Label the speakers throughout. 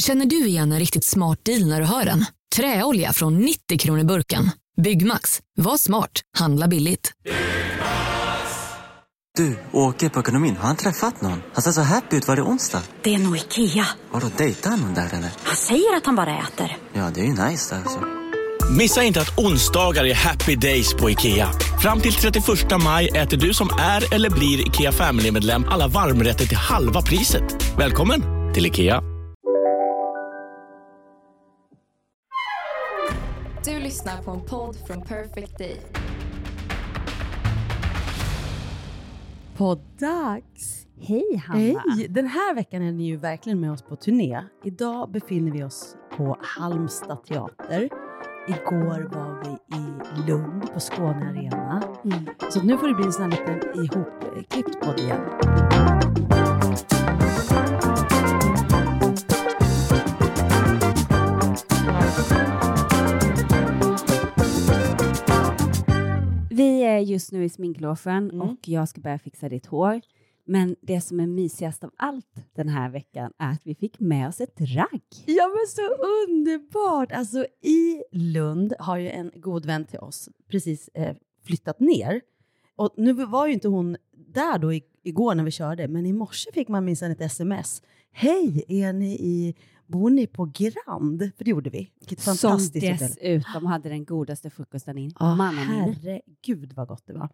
Speaker 1: Känner du igen en riktigt smart deal när du hör den? Träolja från 90 kronor burken. Byggmax. Var smart. Handla billigt.
Speaker 2: Du, åker på ekonomin. Har han träffat någon? Han ser så happy ut. Var det onsdag?
Speaker 3: Det är nog Ikea.
Speaker 2: Har du dejtat någon där eller?
Speaker 3: Han säger att han bara äter.
Speaker 2: Ja, det är ju nice där alltså.
Speaker 4: Missa inte att onsdagar är happy days på IKEA. Fram till 31 maj äter du som är eller blir IKEA Family-medlem alla varmrätter till halva priset. Välkommen till IKEA.
Speaker 5: Lyssnar på en podd från Perfect Day.
Speaker 6: Poddags!
Speaker 7: Hej Hanna!
Speaker 6: Hej! Den här veckan är ni ju verkligen med oss på turné. Idag befinner vi oss på Halmstad teater. Igår var vi i Lund på Skåne Arena. Så nu får det bli en sån här liten ihopklippt podd igen.
Speaker 7: Vi är just nu i sminklogen
Speaker 6: Mm.
Speaker 7: och jag ska börja fixa ditt hår. Men det som är mysigast av allt den här veckan är att vi fick med oss ett ragg.
Speaker 6: Ja men så underbart! Alltså i Lund har ju en god vän till oss precis eh, flyttat ner. Och nu var ju inte hon där då igår när vi körde, men i morse fick man minsann ett sms. Hej, är ni i, bor ni på Grand? För det gjorde vi. Vilket
Speaker 7: Som
Speaker 6: fantastiskt hotell.
Speaker 7: dessutom hade den godaste frukosten i
Speaker 6: Ja,
Speaker 7: mannaminne.
Speaker 6: herregud vad gott det var.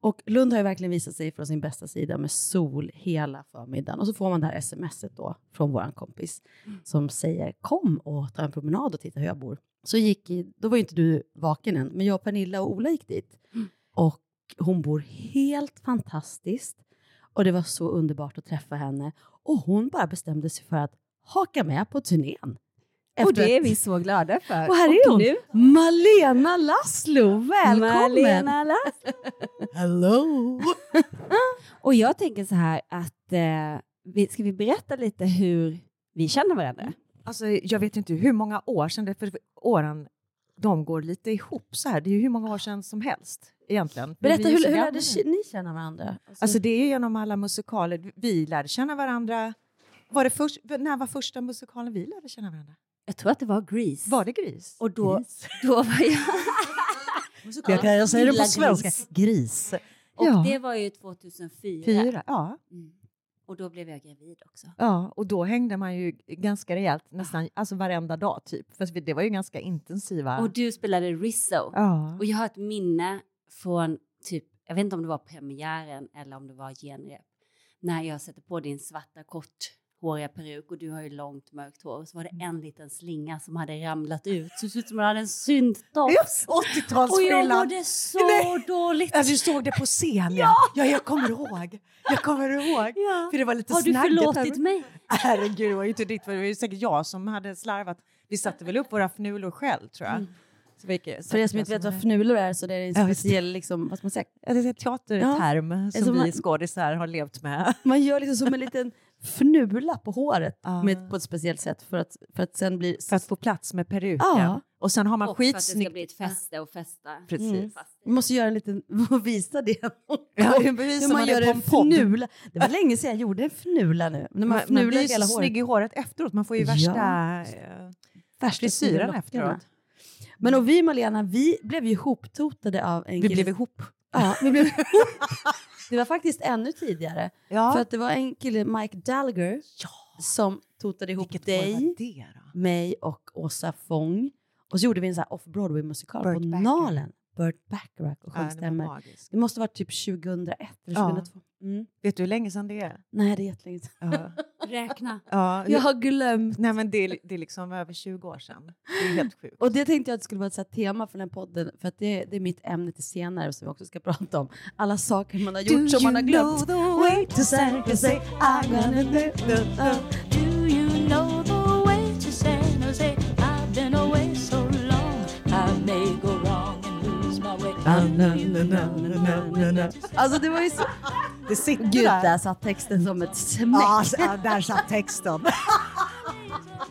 Speaker 6: Och Lund har ju verkligen visat sig från sin bästa sida med sol hela förmiddagen. Och så får man det här smset då från våran kompis som säger kom och ta en promenad och titta hur jag bor. Så gick, då var ju inte du vaken än, men jag, Pernilla och Ola gick dit. Och hon bor helt fantastiskt. Och det var så underbart att träffa henne. Och hon bara bestämde sig för att haka med på turnén.
Speaker 7: Och
Speaker 6: Efter
Speaker 7: det är vi så glada för.
Speaker 6: och här är hon!
Speaker 7: nu
Speaker 6: Malena Laszlo, välkommen!
Speaker 7: Malena Lass.
Speaker 6: Hello!
Speaker 7: Och jag tänker så här att eh, vi, ska vi berätta lite hur vi känner varandra?
Speaker 8: Alltså, jag vet inte hur många år sedan, det, för åren de går lite ihop så här. Det är ju hur många år sedan som helst egentligen.
Speaker 6: Berätta, hur, hur lärde ni känna varandra? Alltså,
Speaker 8: Alltså det är genom alla musikaler. Vi lärde känna varandra. Var det först, när var första musikalen vi lärde känna varandra?
Speaker 7: Jag tror att det var Grease.
Speaker 8: Var det Gris?
Speaker 7: Och då, då var jag...
Speaker 6: jag, kan, jag säger det på svenska.
Speaker 7: gris.
Speaker 6: Gris.
Speaker 7: Och
Speaker 8: Ja.
Speaker 7: det var ju 2004.
Speaker 8: Fyra? Ja.
Speaker 7: Mm. Och då blev jag gravid också.
Speaker 8: ja. Och då hängde man ju ganska rejält, nästan alltså varenda dag typ. För det var ju ganska intensiva...
Speaker 7: Och du spelade Rizzo.
Speaker 8: ja.
Speaker 7: Och jag har ett minne från typ, jag vet inte om det var premiären eller om det var genrep. När jag sätter på din svarta korthåriga peruk och du har ju långt mörkt hår. Och så var det en liten slinga som hade ramlat ut. Så det såg ut som att man hade en synttops. Och jag
Speaker 8: 80-talsfrillan.
Speaker 7: mådde så
Speaker 8: Nej.
Speaker 7: dåligt.
Speaker 8: Ja, du såg det på scen, ja. ja. jag kommer ihåg. Jag kommer ihåg.
Speaker 7: Ja.
Speaker 8: För det var lite
Speaker 7: Har du
Speaker 8: snaggigt här.
Speaker 7: förlåtit mig?
Speaker 8: Herregud, det var ju inte ditt, det var ju säkert jag som hade slarvat. Vi satte väl upp våra fnulor själv, tror jag. Så vi gick-
Speaker 6: Mm. För er som inte vet vad fnulor är så det är en
Speaker 8: Ja,
Speaker 6: speciell, liksom, vad ska man säga?
Speaker 8: Ja, det är en teaterterm
Speaker 6: Som
Speaker 8: som
Speaker 6: man-
Speaker 8: vi skådisar har levt med.
Speaker 6: Man gör liksom som en liten fnula på håret
Speaker 8: Ja.
Speaker 6: med, på ett speciellt sätt för att, för att sen bli...
Speaker 8: För att få plats med peruken.
Speaker 6: Ja.
Speaker 8: Och sen har man
Speaker 7: Och för att det ska bli ett fäste och fästa.
Speaker 8: Precis.
Speaker 6: Mm. Vi måste göra en liten, visa det.
Speaker 8: Ja,
Speaker 6: Hur man
Speaker 8: man
Speaker 6: gör en
Speaker 8: på en podd.
Speaker 6: fnula. Det var länge sedan jag gjorde en fnula nu. När man,
Speaker 8: Man, man blir ju
Speaker 6: hela
Speaker 8: så
Speaker 6: håret.
Speaker 8: snygg i håret efteråt. Man får ju
Speaker 6: Ja.
Speaker 8: värsta eh,
Speaker 6: Värsta
Speaker 8: frisyren efteråt.
Speaker 6: Men och vi Malena, vi blev ju ihoptotade av en
Speaker 8: Vi
Speaker 6: kille.
Speaker 8: blev ihop.
Speaker 6: Ja, vi blev Det var faktiskt ännu tidigare.
Speaker 8: Ja.
Speaker 6: För att det var en kille, Mike Dalger, som totade ihop
Speaker 8: Vilket
Speaker 6: dig, mig och Åsa Fång. Och så gjorde vi en off-Broadway-musikal på. Nalen. Burt Bacharach och
Speaker 8: Ja,
Speaker 6: sjöng stämmer.
Speaker 8: magisk.
Speaker 6: Det måste varit typ 2001 eller
Speaker 8: Ja.
Speaker 6: 2002. Mm.
Speaker 8: Vet du hur länge sedan det är?
Speaker 6: Nej, det är jättelänge sedan.
Speaker 8: Ja.
Speaker 7: Räkna.
Speaker 8: ja.
Speaker 6: Jag har glömt.
Speaker 8: Nej, men det är, det är liksom över 20 år sedan. Det är helt sjukt.
Speaker 6: Och det tänkte jag att det skulle vara ett tema för den här podden, för att det, det är mitt ämne till senare som vi också ska prata om. Alla saker man har gjort som man har glömt. Alltså det var ju så...
Speaker 8: Det sitter
Speaker 6: Gud,
Speaker 8: där.
Speaker 6: där satt texten som ett smäck.
Speaker 8: Ja, där satt texten.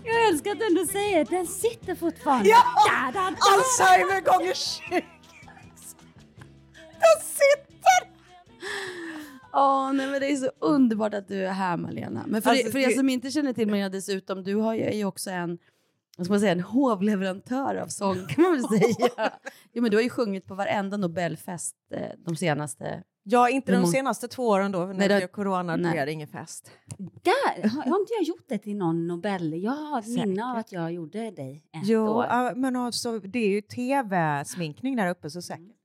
Speaker 7: Jag älskar att du ändå säger den sitter fortfarande.
Speaker 8: Ja!
Speaker 7: Da, da, da.
Speaker 8: Alzheimer gånger 20. Den sitter!
Speaker 6: Åh, nej, men det är så underbart att du är här Malena. Men för,
Speaker 8: Alltså,
Speaker 6: er, för er som inte känner till Malena dessutom, du har ju, också en, ska man säga, en hovleverantör av sång kan man väl säga. jo, men du har ju sjungit på varenda Nobelfest eh, de senaste...
Speaker 8: Ja, inte de senaste två åren då, när
Speaker 6: Nej,
Speaker 8: det corona, då det ingen fest.
Speaker 7: Där har, har inte jag gjort det till någon Nobel. Jag har ett minne av att jag gjorde dig ett
Speaker 8: Jo,
Speaker 7: år.
Speaker 8: ja, men alltså, det är ju tv-sminkning där uppe så säkert.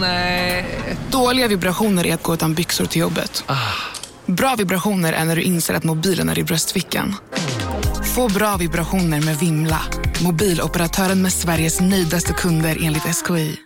Speaker 9: Nej. Dåliga vibrationer är att gå utan byxor till jobbet. Bra vibrationer är när du inser att mobilen är i bröstfickan. Få bra vibrationer med Vimla. Mobiloperatören med Sveriges nöjdaste kunder enligt SKI.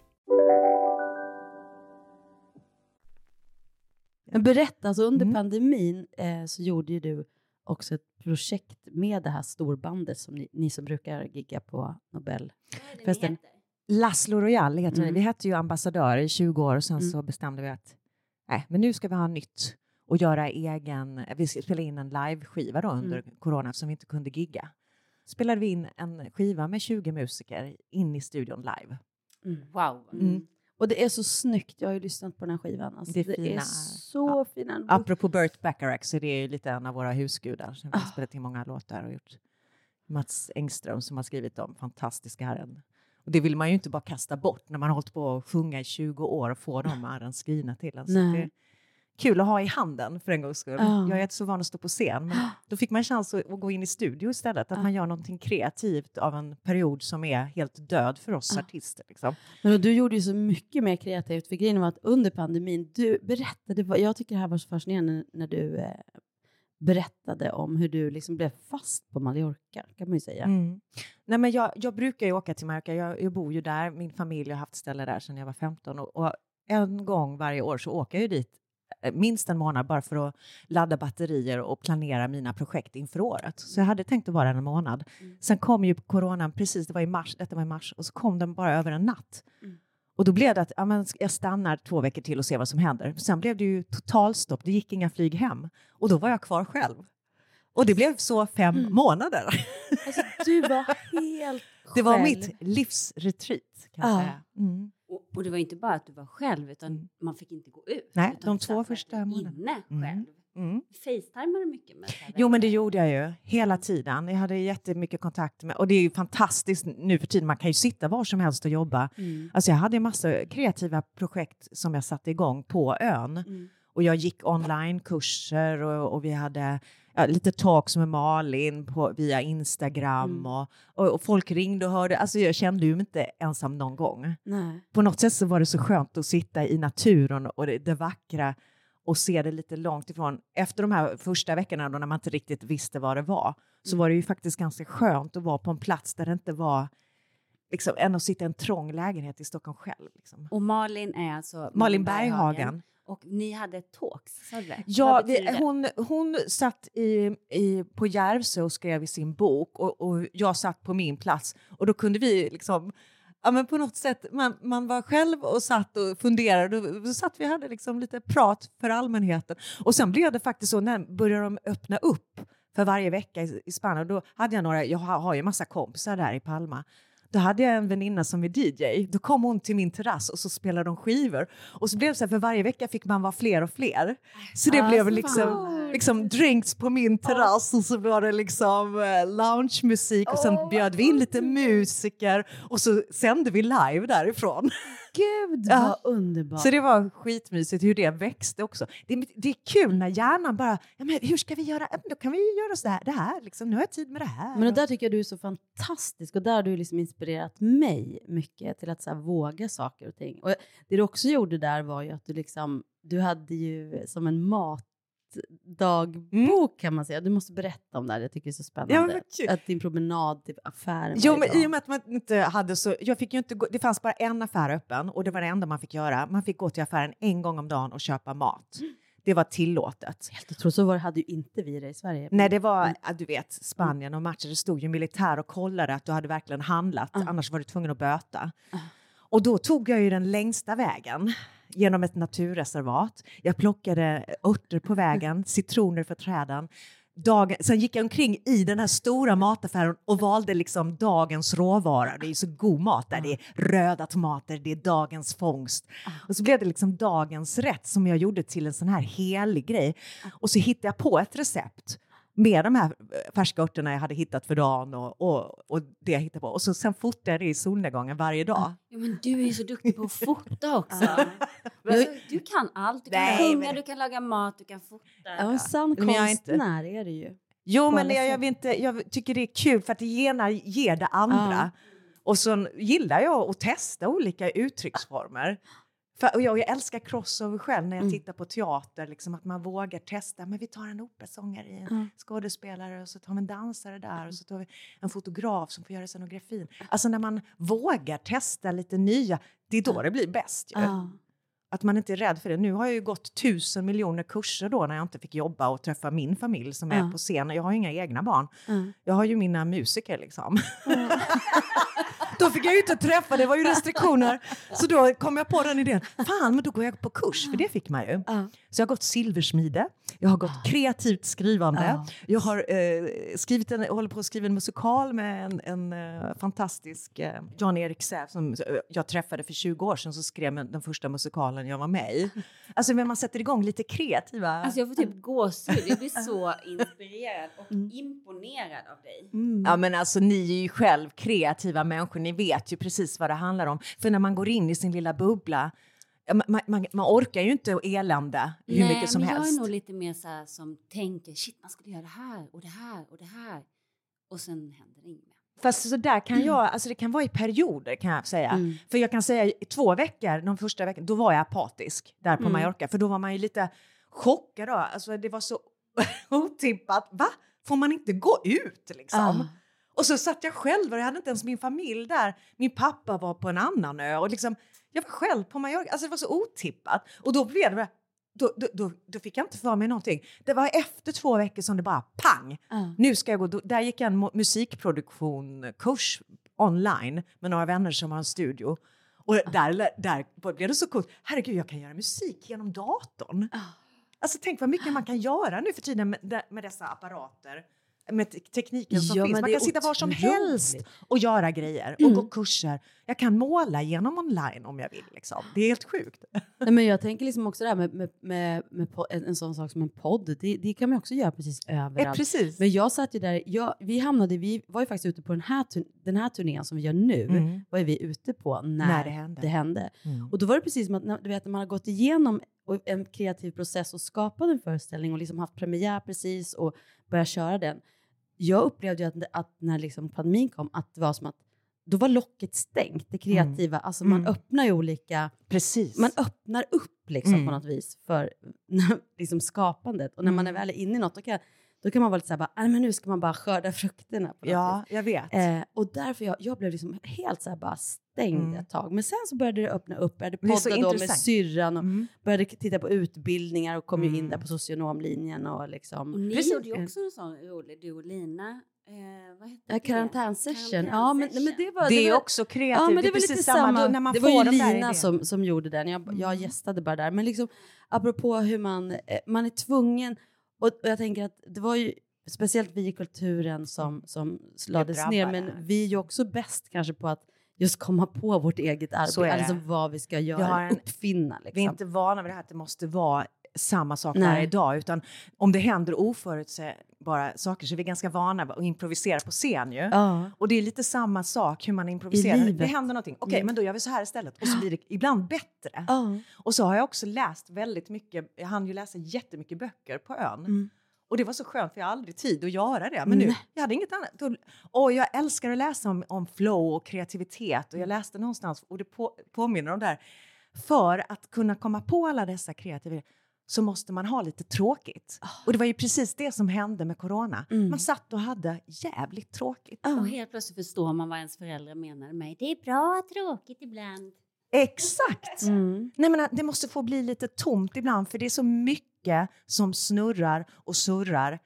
Speaker 6: Men berätta, alltså under
Speaker 8: Mm.
Speaker 6: pandemin eh, så gjorde ju du också ett projekt med det här storbandet som ni, ni som brukar gigga på Nobelfesten.
Speaker 8: Laszlo Royal heter
Speaker 6: Mm.
Speaker 8: det. Vi hette ju ambassadörer i 20 år och sen
Speaker 6: Mm.
Speaker 8: så bestämde vi att nej, men nu ska vi ha nytt och göra egen, vi ska spela in en live-skiva då under
Speaker 6: Mm.
Speaker 8: corona som vi inte kunde gigga. Spelade vi in en skiva med 20 musiker in i studion live.
Speaker 7: Wow.
Speaker 8: Mm.
Speaker 6: Och det är så snyggt, jag har ju lyssnat på den här skivan. Alltså,
Speaker 8: Det
Speaker 6: det,
Speaker 8: är
Speaker 6: är,
Speaker 8: fina-
Speaker 6: så fina.
Speaker 8: Apropå Burt Bacharach så det är ju lite en av våra husgudar som vi har spelat in många låtar och gjort. Mats Engström som har skrivit dem, fantastiska herren. Och det vill man ju inte bara kasta bort när man har hållit på att sjunga i 20 år och få de herren skrivna till en. Kul att ha i handen för en gångs skull.
Speaker 6: Ja.
Speaker 8: Jag är inte så van att stå på scen, men då fick man chans att, att gå in i studio istället. Att
Speaker 6: Ja.
Speaker 8: man gör någonting kreativt av en period som är helt död för oss
Speaker 6: Ja.
Speaker 8: artister. Liksom.
Speaker 6: Men du gjorde ju så mycket mer kreativt, för grejen var att under pandemin, du berättade, jag tycker det här var så fascinerande när du eh, berättade om hur du liksom blev fast på Mallorca, kan man ju säga.
Speaker 8: Mm. Nej, men jag, jag brukar ju åka till Mallorca, jag, jag bor ju där, min familj har haft ställe där sedan jag var 15 och, och en gång varje år så åker jag ju dit minst en månad bara för att ladda batterier och planera mina projekt inför året. Så jag hade tänkt att vara en månad. Sen kom ju coronan precis, det var i mars, detta var i mars, och så kom den bara över en natt. Och då blev det att ja, men jag stannar två veckor till och ser vad som händer. Sen blev det ju totalstopp, det gick inga flyg hem. Och då var jag kvar själv. Och det blev så fem månader.
Speaker 6: Alltså, du var helt
Speaker 8: Det var
Speaker 6: själv.
Speaker 8: mitt livsretreat kan jag
Speaker 6: Ja.
Speaker 8: säga. Mm.
Speaker 7: Och, och det var inte bara att du var själv, utan man fick inte gå ut.
Speaker 8: Nej, de två första månaderna.
Speaker 7: Inne
Speaker 8: Mm.
Speaker 7: själv.
Speaker 8: Mm.
Speaker 7: Facetimade mycket med här
Speaker 8: Jo, men det gjorde jag ju hela tiden. Jag hade jättemycket kontakt med, och det är ju fantastiskt nu för tiden. Man kan ju sitta var som helst och jobba.
Speaker 6: Mm.
Speaker 8: Alltså jag hade en massa kreativa projekt som jag satte igång på ön.
Speaker 6: Mm.
Speaker 8: Och jag gick onlinekurser och, och vi hade ja, lite talks med Malin på, via Instagram.
Speaker 6: Mm.
Speaker 8: Och, och, och folk ringde och hörde. Alltså jag kände ju mig inte ensam någon gång.
Speaker 6: Nej.
Speaker 8: På något sätt så var det så skönt att sitta i naturen och det, det vackra och se det lite långt ifrån. Efter de här första veckorna då när man inte riktigt visste vad det var så
Speaker 6: Mm.
Speaker 8: var det ju faktiskt ganska skönt att vara på en plats där det inte var liksom, än att sitta i en trång lägenhet i Stockholm själv. Liksom.
Speaker 7: Och Malin är alltså
Speaker 8: Malin Berghagen.
Speaker 7: Och ni hade talks, sa du det?
Speaker 8: Ja, vi, hon, hon satt i, i, på Järvsö och skrev i sin bok och, och jag satt på min plats och då kunde vi liksom Ja, men på något sätt, man, man var själv och satt och funderade. Då satt vi och hade liksom lite prat för allmänheten. Och sen blev det faktiskt så, när började de öppna upp för varje vecka i, i Spanien. Då hade jag några, jag har, har ju massa kompisar där i Palma. Då hade jag en väninna som är DJ. Då kom hon till min terrass och så spelade de skivor. Och så blev det så här, för varje vecka fick man vara fler och fler. Så det
Speaker 6: Ah,
Speaker 8: blev
Speaker 6: så
Speaker 8: liksom, liksom drinks på min terrass och så var det liksom eh, loungemusik och sen bjöd vi in lite musiker och så sände vi live därifrån.
Speaker 6: Gud
Speaker 8: Ja.
Speaker 6: vad underbart.
Speaker 8: Så det var skitmysigt hur det växte också. Det, är- det är kul när hjärnan bara, ja, men hur ska vi göra? Ja, då kan vi ju göra så här, det här, liksom. nu har jag tid med det här.
Speaker 6: Men det där tycker jag du är så fantastisk och där har du liksom inspirerat mig mycket till att så här, våga saker och ting. Och det du också gjorde där var ju att du liksom, du hade ju som en matdagbok kan man säga. Du måste berätta om det här, jag tycker det är så spännande.
Speaker 8: Ja,
Speaker 6: att din promenad till affären
Speaker 8: Jo, men i och med att man inte hade så... Jag fick ju inte gå, det fanns bara en affär öppen och det var det enda man fick göra. Man fick gå till affären en gång om dagen och köpa mat. Det var tillåtet.
Speaker 6: Jag tror så var, hade ju inte vi det i Sverige.
Speaker 8: Nej, det var, ja, du vet, Spanien och matcher, det stod ju militär och kollade att du hade verkligen handlat, annars var du tvungen att böta. Och då tog jag ju den längsta vägen genom ett naturreservat. Jag plockade örter på vägen, citroner för träden. Dagen, sen gick jag omkring i den här stora mataffären och valde liksom dagens råvara. Det är ju så god mat där. Det är röda tomater, det är dagens fångst. Och så blev det liksom dagens rätt som jag gjorde till en sån här helig grej. Och så hittade jag på ett recept med de här eh, färska örterna jag hade hittat för dagen och, och, och det jag hittade på. Och så sen fotade jag det i solnedgången varje dag.
Speaker 7: Ja, men du är ju så duktig på att fota också. Alltså, du kan allt. Du kan
Speaker 8: Nej,
Speaker 7: sjunga,
Speaker 8: men-
Speaker 7: du kan laga mat, du kan fota.
Speaker 6: Ja, en sann
Speaker 8: Men jag är inte-
Speaker 6: konstnär är det ju.
Speaker 8: Jo, men jag, jag, inte, jag tycker det är kul för att det ena ger det andra. Och så gillar jag att testa olika uttrycksformer. För, och jag, jag älskar crossover själv när jag
Speaker 6: Mm.
Speaker 8: tittar på teater, liksom att man vågar testa. Men vi tar en operasångare i en
Speaker 6: Mm.
Speaker 8: skådespelare och så tar vi en dansare där och så tar vi en fotograf som får göra scenografin. Alltså när man vågar testa lite nya, det är då det blir bäst ju. Att man inte är rädd för det. Nu har jag ju gått tusen miljoner kurser då när jag inte fick jobba och träffa min familj som är
Speaker 6: Ja.
Speaker 8: på scenen. Jag har ju inga egna barn.
Speaker 6: Mm.
Speaker 8: Jag har ju mina musiker liksom. då fick jag ju inte träffa, det var ju restriktioner. Så då kom jag på den idén. Fan, men då går jag på kurs, för det fick man ju. Så jag har gått silversmide, jag har gått kreativt skrivande,
Speaker 6: Ja.
Speaker 8: jag har eh, skrivit en, håller på att skriva en musikal med en, en eh, fantastisk eh, Jan-Erik Säf som eh, jag träffade för 20 år sedan, så skrev den första musikalen jag var med i. Alltså men man sätter igång lite kreativa...
Speaker 7: Alltså jag får typ gåshud. Jag blir så inspirerad och imponerad av dig.
Speaker 8: Ja men alltså ni är ju själv kreativa människor, ni vet ju precis vad det handlar om. För när man går in i sin lilla bubbla, man, man, man orkar ju inte elände hur
Speaker 7: Nej,
Speaker 8: mycket som
Speaker 7: men
Speaker 8: helst.
Speaker 7: jag är nog lite mer så som tänker, shit man skulle göra det här och det här och det här. Och sen händer det inget.
Speaker 8: Fast så där kan jag, alltså det kan vara i perioder kan jag säga.
Speaker 7: Mm.
Speaker 8: För jag kan säga i två veckor, de första veckorna, då var jag apatisk där på
Speaker 7: Mm.
Speaker 8: Mallorca. För då var man ju lite chockad. Alltså det var så otippat. Va? Får man inte gå ut liksom?
Speaker 6: Ah.
Speaker 8: Och så satt jag själv och jag hade inte ens min familj där. Min pappa var på en annan ö och liksom, jag var själv på Mallorca. Alltså det var så otippat. Och då blev det då, då, då, då fick jag inte för mig någonting. Det var efter två veckor som det bara pang! Nu ska jag gå, där gick jag en musikproduktion-kurs online med några vänner som har en studio. Och där, där blev det så coolt. Herregud, jag kan göra musik genom datorn. Alltså tänk vad mycket man kan göra nu för tiden med, med dessa apparater. Med te- tekniken som
Speaker 6: Ja,
Speaker 8: finns. Man kan sitta var som helst och göra grejer och
Speaker 6: Mm.
Speaker 8: gå kurser. Jag kan måla genom online om jag vill. Liksom. Det är helt sjukt.
Speaker 6: Nej, men jag tänker liksom också det här med, med, med, med en, en sån sak som en podd. Det, det kan man också göra precis överallt.
Speaker 8: precis.
Speaker 6: Men jag satt ju där, jag, vi hamnade, vi var ju faktiskt ute på den här, den här turnén som vi gör nu,
Speaker 8: Mm.
Speaker 6: var vi ute på när,
Speaker 8: När det hände.
Speaker 6: det hände.
Speaker 8: Mm.
Speaker 6: Och då var det precis som att när, du vet, när man har gått igenom en kreativ process och skapat en föreställning och liksom haft premiär precis och börjat köra den. Jag upplevde ju att, att när liksom pandemin kom, att det var som att då var locket stängt, det kreativa. Alltså man
Speaker 8: Mm.
Speaker 6: öppnar ju olika...
Speaker 8: Precis.
Speaker 6: Man öppnar upp liksom
Speaker 8: Mm.
Speaker 6: på något vis för liksom skapandet. Och när man är
Speaker 8: Mm.
Speaker 6: väl inne i något, då kan, då kan man vara lite så här, bara, "Nej, men nu ska man bara skörda frukterna. På något
Speaker 8: Ja,
Speaker 6: vis.
Speaker 8: jag vet.
Speaker 6: Eh, och därför jag, jag blev liksom helt så här bara stängd
Speaker 8: Mm.
Speaker 6: ett tag. Men sen så började det öppna upp, började
Speaker 8: Det
Speaker 6: podda då med syrran och
Speaker 8: Mm.
Speaker 6: började titta på utbildningar och kom ju in
Speaker 8: Mm.
Speaker 6: där på socionomlinjen och liksom.
Speaker 7: Och ni
Speaker 6: Precis.
Speaker 7: gjorde ju också en sån rolig, du och Lina. Eh, vad hette
Speaker 6: Ja,
Speaker 7: det?
Speaker 6: karantänsession. Ja, men, nej, men det var...
Speaker 8: Det är
Speaker 6: var,
Speaker 8: också kreativt.
Speaker 6: Ja, men
Speaker 8: Det
Speaker 6: det,
Speaker 8: är precis
Speaker 6: samma.
Speaker 8: samma då när man
Speaker 6: det
Speaker 8: får
Speaker 6: var ju Lina som, som gjorde den. Jag, jag
Speaker 8: Mm.
Speaker 6: gästade bara där. Men liksom, apropå hur man, eh, man är tvungen... Och, och jag tänker att det var ju speciellt vi i kulturen som, som lades ner. Men vi är ju också bäst kanske på att just komma på vårt eget arbete. Alltså vad vi ska göra,
Speaker 8: en-
Speaker 6: uppfinna. Liksom.
Speaker 8: Vi är inte vana vid det här att det måste vara samma sak
Speaker 6: Nej.
Speaker 8: varje dag, utan om det händer oförutsägbara saker så är vi ganska vana att improvisera på scen ju.
Speaker 6: Ja.
Speaker 8: Och det är lite samma sak hur man improviserar. Det händer någonting, okej
Speaker 6: Mm.
Speaker 8: men då gör vi så här istället och så blir det ibland bättre.
Speaker 6: Ja.
Speaker 8: Och så har jag också läst väldigt mycket, jag hann ju läsa jättemycket böcker på ön.
Speaker 6: Mm.
Speaker 8: Och det var så skönt för jag har aldrig tid att göra det. Men nu,
Speaker 6: Nej.
Speaker 8: jag hade inget annat. Och jag älskar att läsa om, om flow och kreativitet. Och
Speaker 6: Mm.
Speaker 8: jag läste någonstans, och det på, påminner om det här. För att kunna komma på alla dessa kreativa så måste man ha lite tråkigt. Och det var ju precis det som hände med corona.
Speaker 6: Mm.
Speaker 8: Man satt och hade jävligt tråkigt.
Speaker 7: Och helt plötsligt förstår man vad ens föräldrar menar med det är bra att tråkigt ibland.
Speaker 8: Exakt!
Speaker 6: Mm.
Speaker 8: Nej, men det måste få bli lite tomt ibland för det är så mycket som snurrar och surrar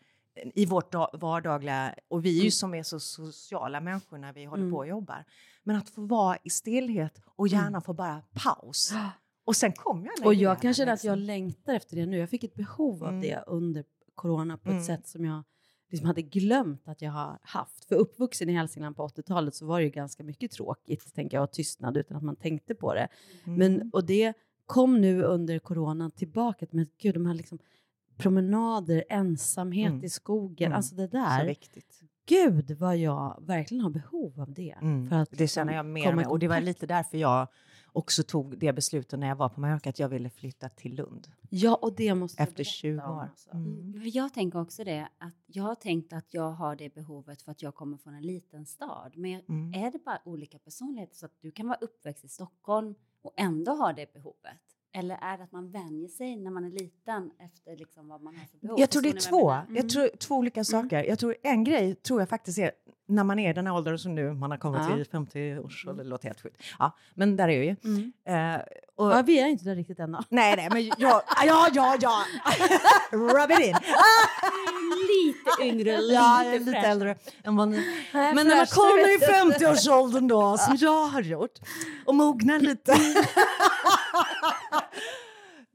Speaker 8: i vårt da- vardagliga... Och vi är ju som är så sociala människor när vi håller
Speaker 6: Mm.
Speaker 8: på och jobbar. Men att få vara i stillhet och gärna få bara paus. Och sen kommer jag
Speaker 6: Och jag kan känna att jag längtar efter det nu. Jag fick ett behov av
Speaker 8: Mm.
Speaker 6: det under corona på ett
Speaker 8: Mm.
Speaker 6: sätt som jag liksom hade glömt att jag har haft. För uppvuxen i Hälsingland på 80-talet så var det ju ganska mycket tråkigt, tänker jag, och tystnad utan att man tänkte på det.
Speaker 8: Mm.
Speaker 6: Men, och det kom nu under coronan tillbaka. Men gud, de här liksom promenader, ensamhet
Speaker 8: Mm.
Speaker 6: i skogen,
Speaker 8: Mm.
Speaker 6: alltså det
Speaker 8: Så
Speaker 6: där.
Speaker 8: viktigt.
Speaker 6: Gud vad jag verkligen har behov av det.
Speaker 8: Mm.
Speaker 6: För att
Speaker 8: det
Speaker 6: liksom
Speaker 8: känner jag mer med. Och det var lite därför jag också tog det beslutet när jag var på Mallorca att jag ville flytta till Lund.
Speaker 6: Ja, och det måste jag
Speaker 8: Efter
Speaker 6: berätta
Speaker 8: 20
Speaker 6: om,
Speaker 8: år.
Speaker 6: alltså.
Speaker 8: Mm.
Speaker 7: Jag tänker också det, att jag har tänkt att jag har det behovet för att jag kommer från en liten stad. Men
Speaker 8: Mm.
Speaker 7: är det bara olika personligheter så att du kan vara uppväxt i Stockholm och ändå har det behovet? Eller är det att man vänjer sig när man är liten efter liksom vad man har för behov?
Speaker 8: Jag tror det är två.
Speaker 7: vad jag
Speaker 8: tror två olika saker. Jag tror en grej tror jag faktiskt är när man är i den här åldern som nu, man har kommit
Speaker 6: Ja.
Speaker 8: till 50 års ålder, det låter helt sjukt. Ja, men där är vi ju.
Speaker 6: Mm.
Speaker 8: Eh, och,
Speaker 6: Ja, vi är inte där riktigt ännu.
Speaker 8: Nej, nej, men jag, ja, ja, ja. Rub it in.
Speaker 7: Lite yngre, lite,
Speaker 8: Ja, jag är lite äldre än vad ni. Men när man kommer i
Speaker 6: vet inte.
Speaker 8: 50-årsåldern då, som jag har gjort, och mognar lite,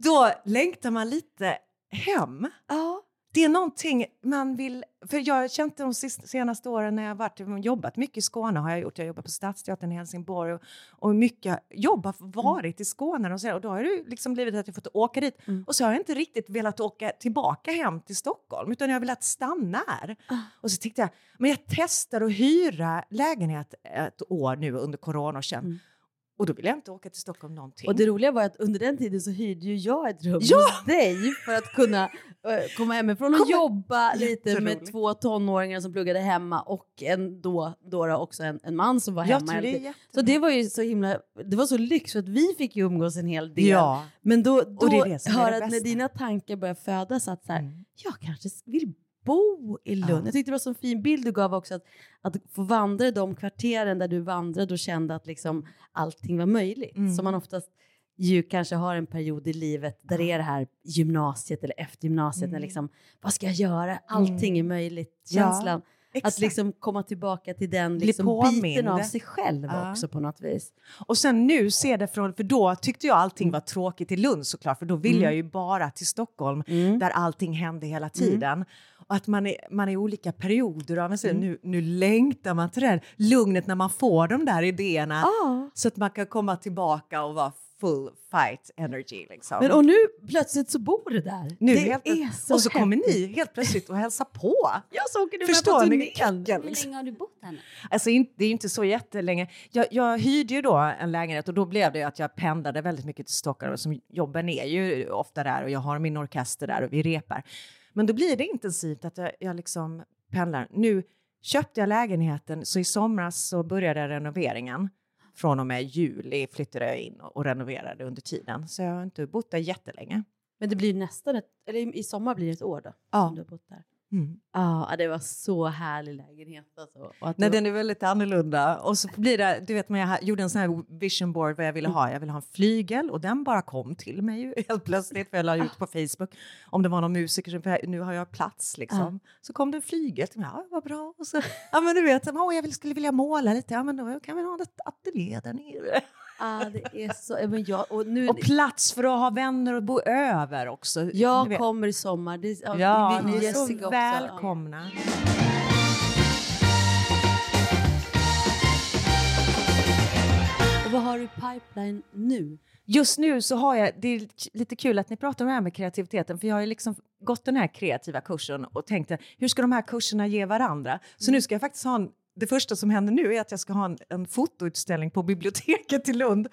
Speaker 8: då längtar man lite hem.
Speaker 6: Ja.
Speaker 8: Det är någonting man vill... För jag har känt de senaste åren när jag varit, jobbat mycket i Skåne har jag gjort. Jag jobbar på Stadsteatern i Helsingborg och, och mycket jobb har varit i Skåne. Och, så, och då har det liksom blivit att jag fått åka dit.
Speaker 6: Mm.
Speaker 8: Och så har jag inte riktigt velat åka tillbaka hem till Stockholm utan jag har velat stanna här.
Speaker 6: Ah.
Speaker 8: Och så tyckte jag, men jag testar att hyra lägenhet ett år nu under corona och känn. Och då vill jag inte åka till Stockholm någonting.
Speaker 6: Och det roliga var att under den tiden så hyrde ju jag ett rum
Speaker 8: Ja!
Speaker 6: hos dig för att kunna eh, komma hemifrån och
Speaker 8: Komma-
Speaker 6: jobba lite med två tonåringar som pluggade hemma och en, då, då, också en, en man som var
Speaker 8: Jag
Speaker 6: hemma.
Speaker 8: det.
Speaker 6: Så det var ju så himla, det var så lyx för att vi fick ju umgås en hel del.
Speaker 8: Ja.
Speaker 6: Men då, då
Speaker 8: det är det är
Speaker 6: hör
Speaker 8: det
Speaker 6: att när dina tankar börjar födas att så här,
Speaker 8: Mm.
Speaker 6: jag kanske vill bo i Lund.
Speaker 8: Ja.
Speaker 6: Jag tyckte det var så en fin bild du gav också, att, att få vandra i de kvarteren där du vandrade och kände att liksom allting var möjligt.
Speaker 8: Mm.
Speaker 6: Som man oftast ju kanske har en period i livet där det är det här gymnasiet eller efter gymnasiet när
Speaker 8: Mm.
Speaker 6: liksom, vad ska jag göra? Allting är möjligt. Känslan. Att liksom komma tillbaka till den liksom biten av sig själv
Speaker 8: Ja.
Speaker 6: också på något vis.
Speaker 8: Och sen nu ser det från, för då tyckte jag allting var tråkigt i Lund såklart, för då vill
Speaker 6: Mm.
Speaker 8: jag ju bara till Stockholm där allting hände hela tiden. Och att man är, man är i olika perioder av liv.
Speaker 6: Mm.
Speaker 8: nu, nu längtar man till det här lugnet när man får de där idéerna
Speaker 6: Ja.
Speaker 8: så att man kan komma tillbaka och vara full fight energy. Liksom.
Speaker 6: Men och nu plötsligt så bor du där.
Speaker 8: nu
Speaker 6: det
Speaker 8: helt,
Speaker 6: är så
Speaker 8: och så kommer ni helt plötsligt och hälsar på.
Speaker 6: Ja, så åker du
Speaker 8: Förstår
Speaker 6: med på turnén.
Speaker 7: Hur länge har du bott här nu?
Speaker 8: Alltså in- det är inte så jättelänge. Jag, jag hyrde ju då en lägenhet och då blev det att jag pendlade väldigt mycket till Stockholm. Som jobben är ju ofta där och jag har min orkester där och vi repar. Men då blir det intensivt att jag, jag liksom pendlar. Nu köpte jag lägenheten så i somras så började renoveringen. Från och med juli flyttade jag in och, och renoverade under tiden. Så jag har inte bott där jättelänge.
Speaker 6: Men det blir nästan ett, eller i- sommar blir det ett år då?
Speaker 8: Ja.
Speaker 6: Du har bott där.
Speaker 8: Mm.
Speaker 6: Ja, det var så härlig lägenhet alltså.
Speaker 8: Nej, den är väldigt annorlunda. Och så blir det, du vet, jag gjorde en sån här vision board vad jag ville ha. Jag ville ha en flygel och den bara kom till mig ju helt plötsligt. För jag la ut på Facebook om det var någon musiker som, för nu har jag plats liksom. Så kom det en flygel till mig, ja vad bra. Och så, ja men du vet, oh, jag skulle vilja måla lite, ja men då kan vi ha ett ateljé där nere.
Speaker 6: Ja, det är så... Men jag, och nu,
Speaker 8: Och plats för att ha vänner och bo över också.
Speaker 6: jag kommer i sommar. Det, ja,
Speaker 8: Ja,
Speaker 6: vi-
Speaker 8: ni är
Speaker 6: Jessica
Speaker 8: så
Speaker 6: också.
Speaker 8: välkomna.
Speaker 6: Och vad har du i pipeline nu?
Speaker 8: Just nu så har jag, det är lite kul att ni pratar om det här med kreativiteten, för jag har ju liksom gått den här kreativa kursen och tänkte hur ska de här kurserna ge varandra? Så nu ska jag faktiskt ha en det första som händer nu är att jag ska ha en, en fotoutställning på biblioteket i Lund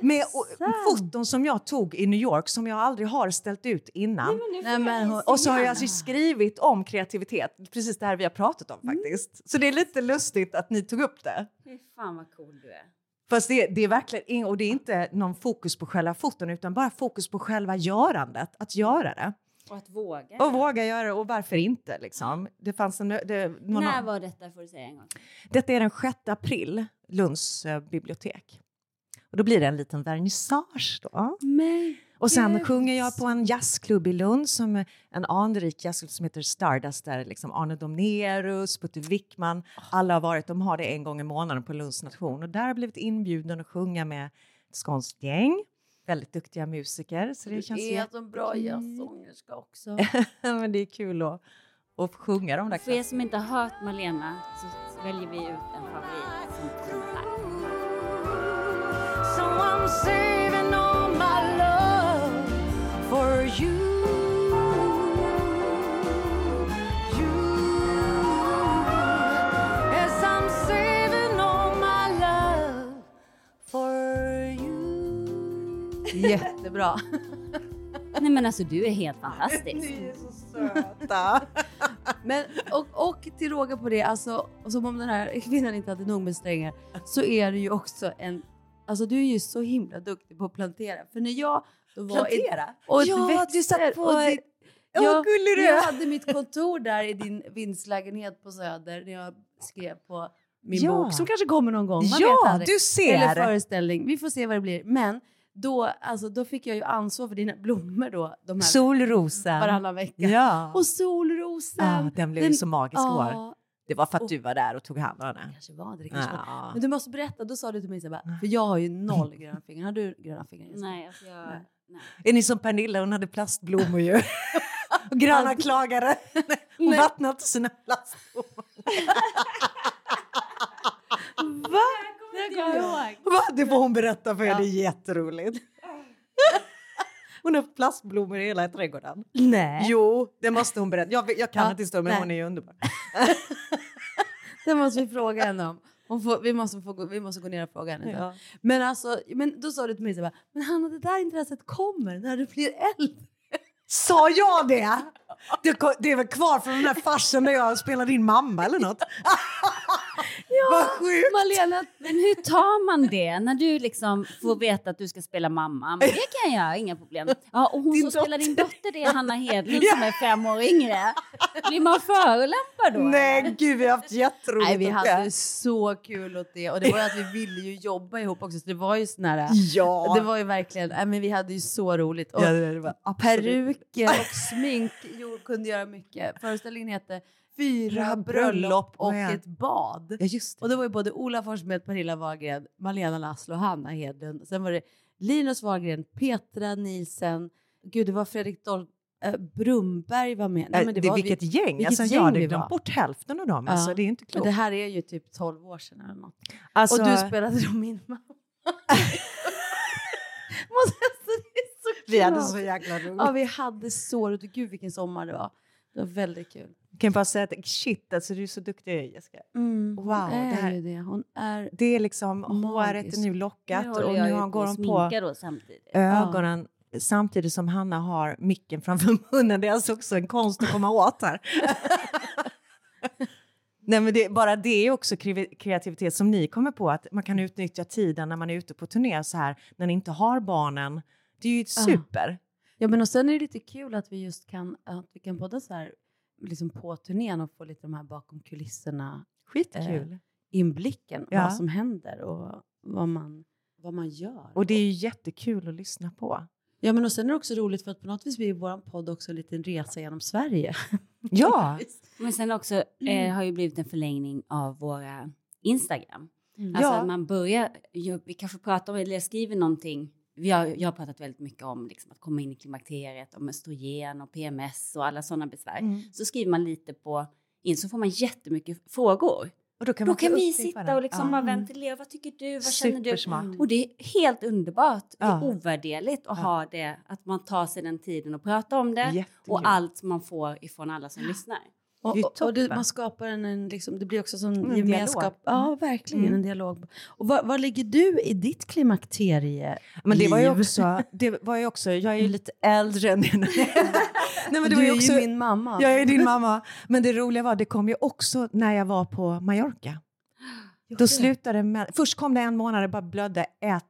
Speaker 8: med och, foton som jag tog i New York som jag aldrig har ställt ut innan.
Speaker 6: Nej, men
Speaker 8: och så har jag alltså skrivit om kreativitet, precis det här vi har pratat om faktiskt. Så det är lite lustigt att ni tog upp det.
Speaker 7: Fy fan vad cool du är.
Speaker 8: Fast det, det är verkligen och det är inte någon fokus på själva foton utan bara fokus på själva görandet, att göra det.
Speaker 7: Och att våga.
Speaker 8: Och våga göra det och varför inte liksom. Det fanns en, det, någon,
Speaker 7: När var detta får du säga en gång?
Speaker 8: Detta är den 6 april, Lunds eh, bibliotek. Och då blir det en liten vernissage då.
Speaker 6: Men,
Speaker 8: Och sen
Speaker 6: Gud.
Speaker 8: sjunger jag på en jazzklubb i Lund, som en anrik jazzklubb som heter Stardust, där liksom Arne Domnerus, Putte Wickman, alla har varit, de har det en gång i månaden på Lunds nation. Och där har jag blivit inbjuden att sjunga med ett skånskt gäng, väldigt duktiga musiker. Så det
Speaker 6: Du
Speaker 8: känns
Speaker 6: är så bra jazzsångerska också.
Speaker 8: Men det är kul att, att få sjunga de där
Speaker 7: För er som inte har hört Malena så väljer vi ut en favorit som kommer här.
Speaker 6: Jättebra.
Speaker 7: Nej men alltså du är helt fantastisk.
Speaker 8: söta.
Speaker 6: Men, och, och till råga på det, alltså, som om den här kvinnan inte hade nog med strängar, så är du ju också en... Alltså du är ju så himla duktig på att plantera. För när jag då var
Speaker 8: Plantera?
Speaker 6: och
Speaker 8: Ja,
Speaker 6: växter,
Speaker 8: du satt på-
Speaker 6: och
Speaker 8: Åh,
Speaker 6: jag,
Speaker 8: gullig du
Speaker 6: jag
Speaker 8: är.
Speaker 6: hade mitt kontor där i din vindslägenhet på Söder när jag skrev på min
Speaker 8: Ja.
Speaker 6: bok som kanske kommer någon gång. Man
Speaker 8: Ja,
Speaker 6: vet aldrig.
Speaker 8: du ser.
Speaker 6: Eller föreställning. Vi får se vad det blir. Men då, alltså, då fick jag ju ansvar för dina blommor då. De här
Speaker 8: Solrosa.
Speaker 6: varannan vecka.
Speaker 8: Ja.
Speaker 6: Och solrosen.
Speaker 8: Ja, den blev ju så magisk i år. Det var för att du var där och tog hand om den.
Speaker 6: kanske var det. det kanske var.
Speaker 8: Ja.
Speaker 6: Men du måste berätta, då sa du till mig så bara, för jag har ju noll gröna fingrar. Har du gröna fingrar?
Speaker 7: Nej, alltså jag...
Speaker 6: Nej.
Speaker 7: Nej.
Speaker 8: Är ni som Pernilla? Hon hade plastblommor ju. och Gröna klagare. Hon
Speaker 6: Nej.
Speaker 8: vattnade inte sina plastblommor.
Speaker 6: Va? Det kommer jag ihåg.
Speaker 8: Va? Det får hon berätta för er, det är jätteroligt. Hon har plastblommor i hela trädgården.
Speaker 6: Nej.
Speaker 8: Jo, det måste hon berätta. Jag, jag kan
Speaker 6: Ja,
Speaker 8: inte historien men
Speaker 6: nej.
Speaker 8: hon är ju underbar.
Speaker 6: Det måste vi fråga henne om. Får, vi, måste få, gå- vi måste gå ner och fråga henne.
Speaker 8: Ja.
Speaker 6: Men, alltså, men då sa du till mig så bara, men Hanna det där intresset kommer när du blir äldre.
Speaker 8: Sa jag det? Det, är väl kvar från den där farsen när jag spelade in mamma eller något? Vad sjukt!
Speaker 6: Malena,
Speaker 7: Men hur tar man det när du liksom får veta att du ska spela mamma? Men det kan jag, inga problem. Ja, och hon
Speaker 8: Din
Speaker 7: som spelar din
Speaker 8: dotter.
Speaker 7: dotter det är Hanna Hedlund som är fem år yngre. Blir man förolämpad då?
Speaker 8: Nej gud vi har haft jätteroligt
Speaker 6: Nej, vi hade
Speaker 8: det.
Speaker 6: så kul åt det. Och det var ju att vi ville ju jobba ihop också. Så det var ju sån här...
Speaker 8: Ja.
Speaker 6: Det var ju verkligen... Nej, men vi hade ju så roligt. Och
Speaker 8: Ja, det var
Speaker 6: peruker och smink jo, kunde göra mycket. Föreställningen hette Fyra bröllop och
Speaker 8: ja.
Speaker 6: ett bad.
Speaker 8: Ja, det.
Speaker 6: Och det var ju både Ola Forssmed, Pernilla Wahlgren, Malena Laszlo, Hanna Hedlund. Sen var det Linus Wahlgren, Petra Nielsen. Gud, det var Fredrik Dol äh, Brumberg var med.
Speaker 8: Nej, det,
Speaker 6: var,
Speaker 8: vilket gäng!
Speaker 6: vilket
Speaker 8: alltså,
Speaker 6: gäng
Speaker 8: jag hade
Speaker 6: vi
Speaker 8: glömt bort hälften av dem.
Speaker 6: Ja.
Speaker 8: Alltså, det är inte
Speaker 6: Men
Speaker 8: klokt.
Speaker 6: det här är ju typ 12 år sedan eller något.
Speaker 8: Alltså,
Speaker 6: Och du spelade då min mamma. Det
Speaker 8: vi hade så jäkla roligt.
Speaker 6: Ja, vi hade så roligt. Gud vilken sommar det var. Det var väldigt kul.
Speaker 8: Kan bara säga att shit, alltså, du är så duktig Jessica.
Speaker 6: Mm,
Speaker 8: Wow,
Speaker 6: hon är
Speaker 8: det här-
Speaker 6: det. Hon är...
Speaker 8: Det är liksom, håret är nu lockat
Speaker 7: Nu
Speaker 8: och nu går hon på ögonen samtidigt som Hanna har micken framför munnen. Det är alltså också en konst att komma åt här. Nej, men det, bara det är också kre- kreativitet som ni kommer på, att man kan utnyttja tiden när man är ute på turné så här, när ni inte har barnen. Det är ju super.
Speaker 6: Ja, men och sen är det lite kul att vi just kan, att vi kan podda så här liksom på turnén och få lite de här bakom kulisserna
Speaker 8: Skitkul.
Speaker 6: eh, inblicken,
Speaker 8: Ja.
Speaker 6: vad som händer och vad man, vad man gör.
Speaker 8: Och det är ju jättekul att lyssna på.
Speaker 6: Ja, men och sen är det också roligt för att på något vis blir vår podd också en liten resa genom Sverige.
Speaker 8: Ja,
Speaker 7: Men sen också eh, har ju blivit en förlängning av våra Instagram.
Speaker 6: Mm.
Speaker 7: Alltså
Speaker 8: Ja.
Speaker 7: att man börjar, ju- vi kanske pratar om, eller skriver någonting. Vi har, jag har pratat väldigt mycket om liksom, att komma in i klimakteriet, om östrogen och PMS och alla sådana besvär.
Speaker 8: Mm.
Speaker 7: Så skriver man lite på in så får man jättemycket frågor.
Speaker 8: Och då kan,
Speaker 7: Då kan vi
Speaker 8: det
Speaker 7: sitta och liksom
Speaker 8: Ja.
Speaker 7: bara ventilera. Vad tycker du? Vad känner du? Och det är helt underbart. Det
Speaker 8: Ja.
Speaker 7: är ovärderligt att ha det. Att man tar sig den tiden och pratar om det.
Speaker 8: Jättekul.
Speaker 7: Och allt man får ifrån alla som lyssnar.
Speaker 6: Och,
Speaker 8: Det är
Speaker 6: och, och det, man skapar en, en liksom, det blir också som
Speaker 8: Mm,
Speaker 6: gemenskap.
Speaker 8: dialog.
Speaker 6: Ja, verkligen
Speaker 8: Mm.
Speaker 6: en dialog. Och var, var ligger du i ditt klimakterie
Speaker 8: Men det var ju också, det var ju också jag är ju lite äldre än. Nej, men det
Speaker 6: du
Speaker 8: var
Speaker 6: är
Speaker 8: ju också,
Speaker 6: ju min mamma.
Speaker 8: Jag är din mamma. Men det roliga var, det kom ju också när jag var på Mallorca. Då slutade med, först kom det en månad, det bara blödde ett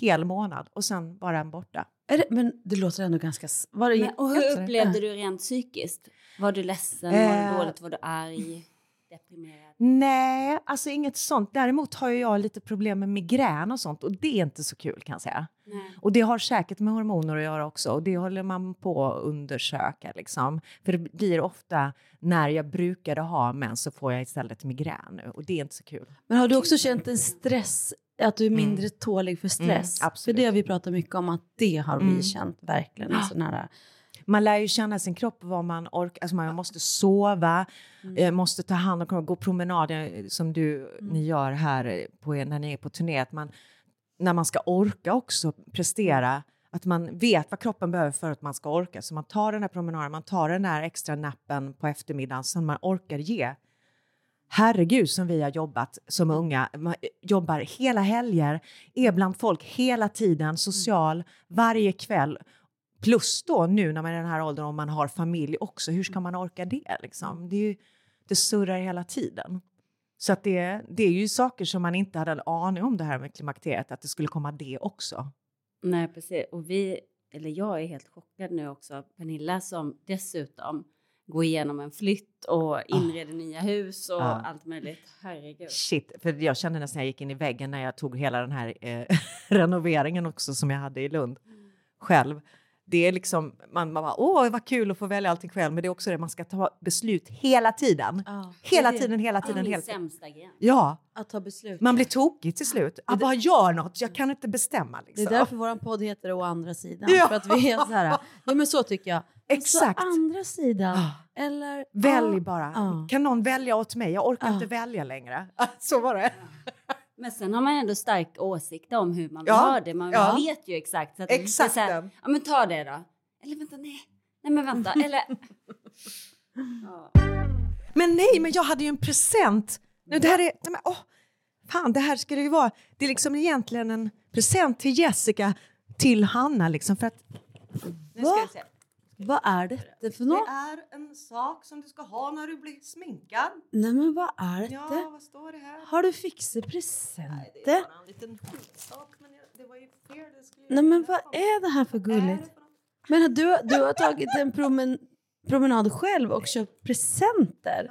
Speaker 8: hel månad och sen var den borta.
Speaker 6: Det, men det låter ändå ganska... Var det,
Speaker 7: Men, och hur upplevde du rent psykiskt? Var du ledsen? Var
Speaker 8: Eh.
Speaker 7: du dåligt? Var du arg? Deprimerad?
Speaker 8: Nej, alltså inget sånt. Däremot har jag lite problem med migrän och sånt och det är inte så kul kan jag säga.
Speaker 7: Nej.
Speaker 8: Och det har säkert med hormoner att göra också och det håller man på att undersöka liksom. För det blir ofta när jag brukade ha mens så får jag istället migrän nu och det är inte så kul.
Speaker 6: Men har du också känt en stress, att du är mindre tålig för stress?
Speaker 8: Mm,
Speaker 6: för det har vi pratat mycket om, att det har vi
Speaker 8: Mm.
Speaker 6: känt verkligen. En sån här,
Speaker 8: Man lär ju känna sin kropp, vad man orkar. Alltså man måste sova, eh, måste ta hand om gå promenader eh, som du, ni gör här på, när ni är på turné. Att man, när man ska orka också prestera, att man vet vad kroppen behöver för att man ska orka. Så man tar den här promenaden, man tar den här extra nappen på eftermiddagen som man orkar ge. Herregud som vi har jobbat som unga, man jobbar hela helger, är bland folk hela tiden, social, varje kväll. Plus då nu när man är i den här åldern, om man har familj också, hur ska man orka det? Liksom? Det, ju, det surrar hela tiden. Så att det, det är ju saker som man inte hade en aning om det här med klimakteriet, att det skulle komma det också.
Speaker 7: Nej, precis. Och vi, eller jag är helt chockad nu också. Pernilla som dessutom går igenom en flytt och inreder nya hus och
Speaker 8: Ja.
Speaker 7: allt möjligt. Herregud.
Speaker 8: Shit, för jag kände nästan jag gick in i väggen när jag tog hela den här eh, renoveringen också som jag hade i Lund själv. Det är liksom, man, man bara, åh vad kul att få välja allting själv, men det är också det, man ska ta beslut hela tiden. hela
Speaker 6: det det.
Speaker 8: tiden, hela
Speaker 7: Det är
Speaker 8: tiden,
Speaker 7: min
Speaker 8: hela tiden.
Speaker 7: sämsta grej.
Speaker 8: Ja,
Speaker 6: att ta beslut.
Speaker 8: man blir tokig till slut. Jag bara gör något, jag kan inte bestämma.
Speaker 6: Det
Speaker 8: Liksom.
Speaker 6: är därför vår podd heter Å andra sidan.
Speaker 8: Ja.
Speaker 6: För att vi är så här, ja men så tycker jag.
Speaker 8: Exakt.
Speaker 6: Så andra sidan, eller...
Speaker 8: Välj bara. Kan någon välja åt mig? Jag orkar inte välja längre. Så var det.
Speaker 7: Men sen har man ändå stark åsikt om hur man vill
Speaker 8: Ja,
Speaker 7: ha det. Man
Speaker 8: ja.
Speaker 7: vet ju exakt. Så att
Speaker 8: Exakt
Speaker 7: så här. Ja men ta det då. Eller vänta nej. Nej men vänta. Eller. Ja.
Speaker 8: Men nej, men jag hade ju en present. Nu, det här är, men, åh, fan, det här det ju vara. Det är liksom egentligen en present till Jessica, till Hanna liksom för att... Nu ska vi se.
Speaker 6: Vad är det för något?
Speaker 8: Det är en sak som du ska ha när du blir sminkad.
Speaker 6: Nej men vad är det?
Speaker 8: Ja, vad står det här?
Speaker 6: Har du fixat presenter?
Speaker 8: Det är bara en liten skitsak, men det var ju fel. Det skulle
Speaker 6: Nej men vad är det här för gulligt? Men du, du har tagit en promen, promenad själv och köpt presenter?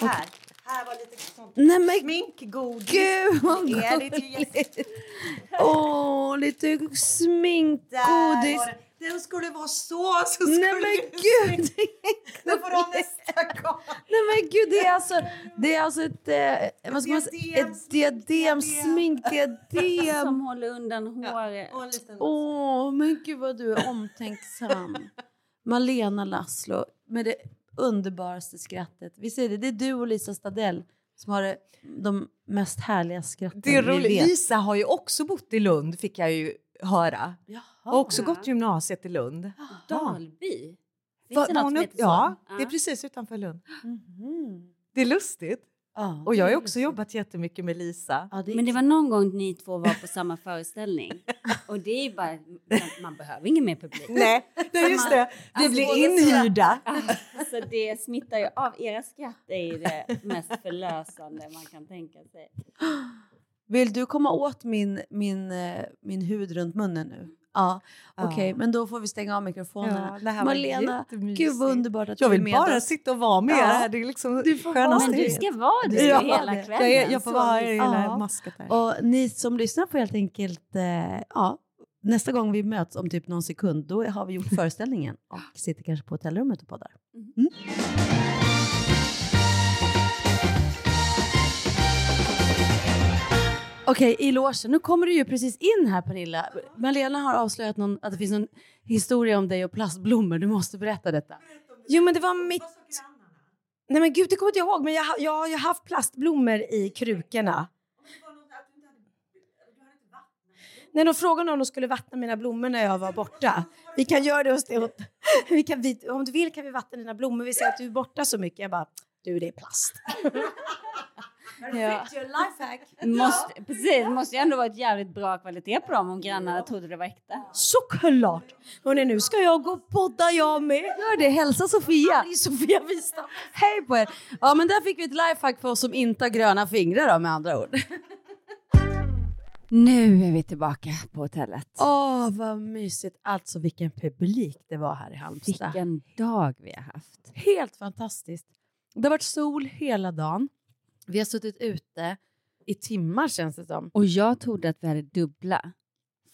Speaker 8: Här, här var lite sånt
Speaker 6: Nej men
Speaker 8: sminkgodis.
Speaker 6: gud vad gulligt! Åh, lite sminkgodis.
Speaker 8: Den skulle vara så, så skulle
Speaker 6: Nej men gud!
Speaker 8: Det får du ha nästa gång.
Speaker 6: Nej men gud, det är alltså, det är alltså ett, eh, vad ska man säga, ett diadem, sminkdiadem.
Speaker 7: Som håller undan håret.
Speaker 8: Liten...
Speaker 6: Åh, men gud vad du är omtänksam. Malena Laszlo med det underbaraste skrattet. Vi ser det, det är du och Lisa Stadell som har det, de mest härliga skratten
Speaker 8: Det är roligt. Lisa har ju också bott i Lund, fick jag ju höra.
Speaker 6: Jaha.
Speaker 8: Har också gått gymnasiet i Lund.
Speaker 7: Dalby. Finns det något som
Speaker 8: upp-
Speaker 7: heter så?
Speaker 8: ja, det är precis utanför Lund.
Speaker 6: Mhm.
Speaker 8: Det är lustigt.
Speaker 6: Ja,
Speaker 8: Och jag har också
Speaker 6: lustigt.
Speaker 8: jobbat jättemycket med Lisa.
Speaker 6: Ja, det är
Speaker 7: Men det var någon gång ni två var på samma föreställning. Och det är ju bara, man, man behöver ingen mer publik.
Speaker 8: Nej, det är just det. Vi
Speaker 7: Alltså,
Speaker 8: blir inhyrda.
Speaker 7: Alltså det smittar ju av. Era skratt är ju det mest förlösande man kan tänka sig.
Speaker 6: Vill du komma åt min, min, eh, min hud runt munnen nu? Ja, okej,
Speaker 8: Ja.
Speaker 6: men då får vi stänga av mikrofonen.
Speaker 8: Ja, det här var
Speaker 6: Malena, gud vad underbart att
Speaker 8: Jag
Speaker 6: du är
Speaker 8: vill
Speaker 6: med
Speaker 8: bara
Speaker 6: oss.
Speaker 8: sitta och vara med
Speaker 6: Ja.
Speaker 8: här. Det är liksom
Speaker 6: Du får
Speaker 8: skönaste
Speaker 6: vara
Speaker 7: Men du
Speaker 6: det.
Speaker 7: ska vara det
Speaker 8: Ja,
Speaker 7: hela kvällen.
Speaker 8: Jag, är- jag får
Speaker 7: Så
Speaker 8: vara här i
Speaker 6: Ja.
Speaker 8: hela masket här.
Speaker 6: Och ni som lyssnar får helt enkelt, eh, ja, nästa gång vi möts om typ någon sekund, då har vi gjort föreställningen och sitter kanske på hotellrummet och poddar. Mm. Okej, i logen. Nu kommer du ju precis in här Pernilla. Malena har avslöjat någon, att det finns en historia om dig och plastblommor. Du måste berätta detta.
Speaker 10: Jo men det var mitt... Nej men gud, det kommer inte jag ihåg. Men jag, har- jag har ju haft plastblommor i krukorna. Nej, de frågade om de skulle vattna mina blommor när jag var borta. Vi kan göra det hos dig. Vi kan, vi, om du vill kan vi vattna dina blommor. Vi ser att du är borta så mycket. Jag bara, du det är plast.
Speaker 7: Ja.
Speaker 10: Lifehack.
Speaker 7: Måste, precis, det måste ju ändå vara ett jävligt bra kvalitet på dem om grannarna trodde det var äkta.
Speaker 10: Såklart! Hörrni, nu ska jag gå och podda jag med.
Speaker 6: Gör det, hälsa Sofia.
Speaker 10: Är Sofia Wistam.
Speaker 6: Hej på er! Ja men där fick vi ett lifehack för oss som inte har gröna fingrar då med andra ord.
Speaker 7: Nu är vi tillbaka på hotellet.
Speaker 6: Åh vad mysigt. Alltså vilken publik det var här i Halmstad.
Speaker 7: Vilken dag vi har haft.
Speaker 6: Helt fantastiskt. Det har varit sol hela dagen. Vi har suttit ute i timmar känns det som.
Speaker 7: Och jag trodde att vi hade dubbla.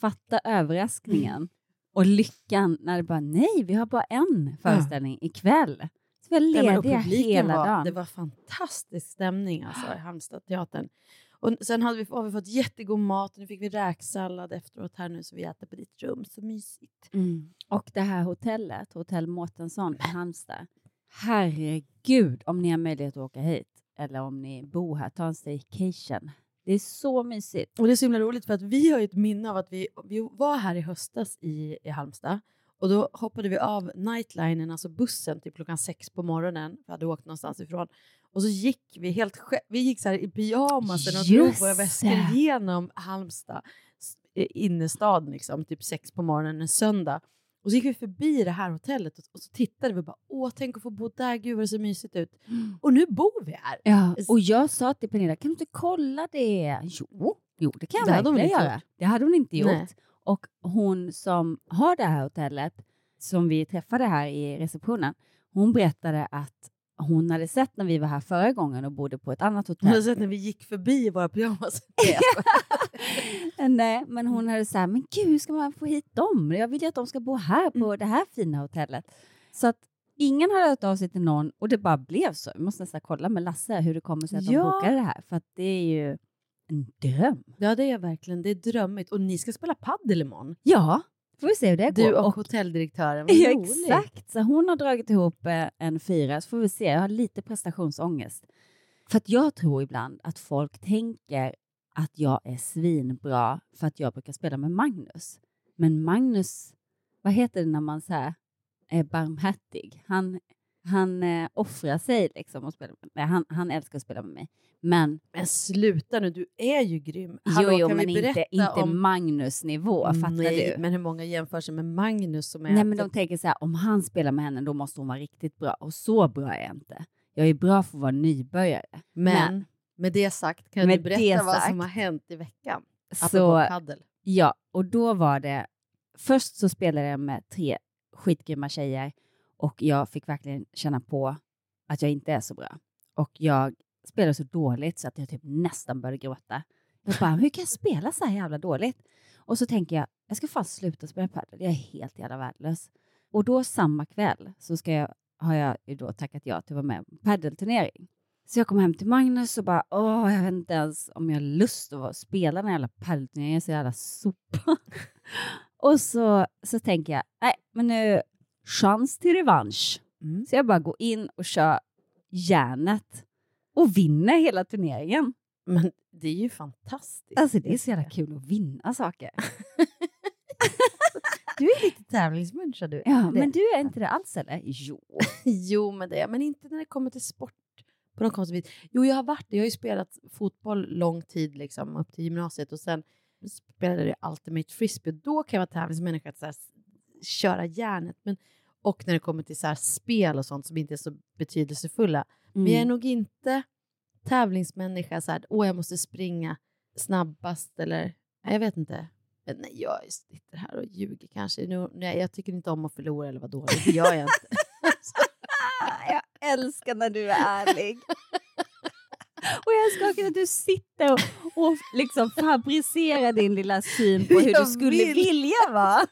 Speaker 7: Fatta överraskningen och lyckan när det bara nej, vi har bara en föreställning ikväll. Så vi är lediga hela
Speaker 6: var,
Speaker 7: dagen.
Speaker 6: Det var fantastisk stämning alltså, i Halmstadteatern. Och sen hade vi, har vi fått jättegod mat. Nu fick vi räksallad efteråt här nu så vi äter på ditt rum. Så mysigt.
Speaker 7: Mm. Och det här hotellet, Hotell Mårtensson i Halmstad. Herregud, om ni har möjlighet att åka hit eller om ni bor här, ta en staycation. Det är så mysigt.
Speaker 6: Och det är så himla roligt för att vi har ju ett minne av att vi, vi var här i höstas i, i Halmstad och då hoppade vi av nightlinen, alltså bussen, till klockan sex på morgonen. Vi hade åkt någonstans ifrån. Och så gick vi helt vi gick så här i pyjamasen och drog våra väskor genom Halmstad innerstad liksom, typ sex på morgonen en söndag. Och så gick vi förbi det här hotellet och, och så tittade vi och bara åh, tänk att få bo där, gud vad det ser mysigt ut. Och nu bor vi här.
Speaker 7: Ja, och jag sa till Pernilla, kan du inte kolla det? Jo, jo det kan jag
Speaker 6: Det
Speaker 7: verkligen göra.
Speaker 6: gjort.
Speaker 7: Det hade hon inte gjort.
Speaker 6: Nej.
Speaker 7: Och hon som har det här hotellet, som vi träffade här i receptionen, hon berättade att hon hade sett när vi var här förra gången och bodde på ett annat
Speaker 6: Hon hade
Speaker 7: hotell.
Speaker 6: sett när vi gick förbi i våra pyjamas.
Speaker 7: Nej, men hon hade så här, men gud, hur ska man få hit dem? Jag vill ju att de ska bo här på
Speaker 6: Mm.
Speaker 7: det här fina hotellet. Så att ingen hade hört av sig till någon och det bara blev så. Vi måste nästan kolla med Lasse hur det kommer sig att de
Speaker 6: Ja.
Speaker 7: bokade det här, för att det är ju en dröm.
Speaker 6: Ja, det är verkligen. Det är drömmigt. Och ni ska spela paddel imorgon.
Speaker 7: Ja, får vi se hur det går.
Speaker 6: Du och, hotelldirektören. Vad
Speaker 7: Ja, exakt. Så hon har dragit ihop eh, en fyra, så får vi se. Jag har lite prestationsångest. För att jag tror ibland att folk tänker att jag är svinbra för att jag brukar spela med Magnus. Men Magnus, vad heter det när man så här är barmhärtig? Han, han eh, offrar sig liksom och spelar med mig. Han, han älskar att spela med mig. Men,
Speaker 6: Men sluta nu, du är ju grym.
Speaker 7: jo,
Speaker 6: Hallå,
Speaker 7: jo,
Speaker 6: kan
Speaker 7: men inte, inte
Speaker 6: om...
Speaker 7: Magnus-nivå, fattar
Speaker 6: Nej,
Speaker 7: du?
Speaker 6: men hur många jämför sig med Magnus som är...
Speaker 7: Nej, men de tänker så här, om han spelar med henne, då måste hon vara riktigt bra. Och så bra är jag inte. Jag är bra för att vara nybörjare.
Speaker 6: Men, med det sagt, kan du berätta vad
Speaker 7: sagt,
Speaker 6: som har hänt i veckan?
Speaker 7: så-. Ja, och då var det... Först så spelade jag med tre skitgrymma tjejer och jag fick verkligen känna på att jag inte är så bra. Och jag spelade så dåligt så att jag typ nästan började gråta. Jag bara, hur kan jag spela så här jävla dåligt? Och så tänker jag, jag ska fan sluta spela padel. Jag är helt jävla värdelös. Och då samma kväll så ska jag, har jag ju då tackat ja till att vara med på padelturnering. Så jag kom hem till Magnus och bara, åh, jag vet inte ens om jag har lust att vara- spela den här jävla padelturneringen, jag är så jävla sopa. och så, så tänker jag, nej, men nu, chans till revansch.
Speaker 6: Mm.
Speaker 7: Så jag bara går in och kör järnet och vinner hela turneringen.
Speaker 6: Men det är ju fantastiskt.
Speaker 7: Alltså det är så jävla kul att vinna saker.
Speaker 6: Du är lite tävlingsmänniska du.
Speaker 7: Ja,
Speaker 6: Det-
Speaker 7: men du är inte det alls eller? Jo.
Speaker 6: jo, men det är men inte när det kommer till sport. På något konstigt vis. Jo, jag har varit. Jag har ju spelat fotboll lång tid, liksom, upp till gymnasiet. Och sen spelade jag Ultimate Frisbee. Då kan jag vara tävlingsmänniska så här, köra järnet. Men, och när det kommer till så spel och sånt som inte är så betydelsefulla. Men jag är
Speaker 7: Mm.
Speaker 6: nog inte tävlingsmänniska så här, åh jag måste springa snabbast eller, jag vet inte. Men Nej, jag sitter här och ljuger kanske. Nu, nej, jag tycker inte om att förlora eller vara dålig. Det gör jag inte.
Speaker 7: Jag älskar när du är ärlig. Och jag älskar också att du sitter och, och liksom fabricerar din lilla syn på hur
Speaker 6: Jag
Speaker 7: du skulle
Speaker 6: vill.
Speaker 7: vilja vara.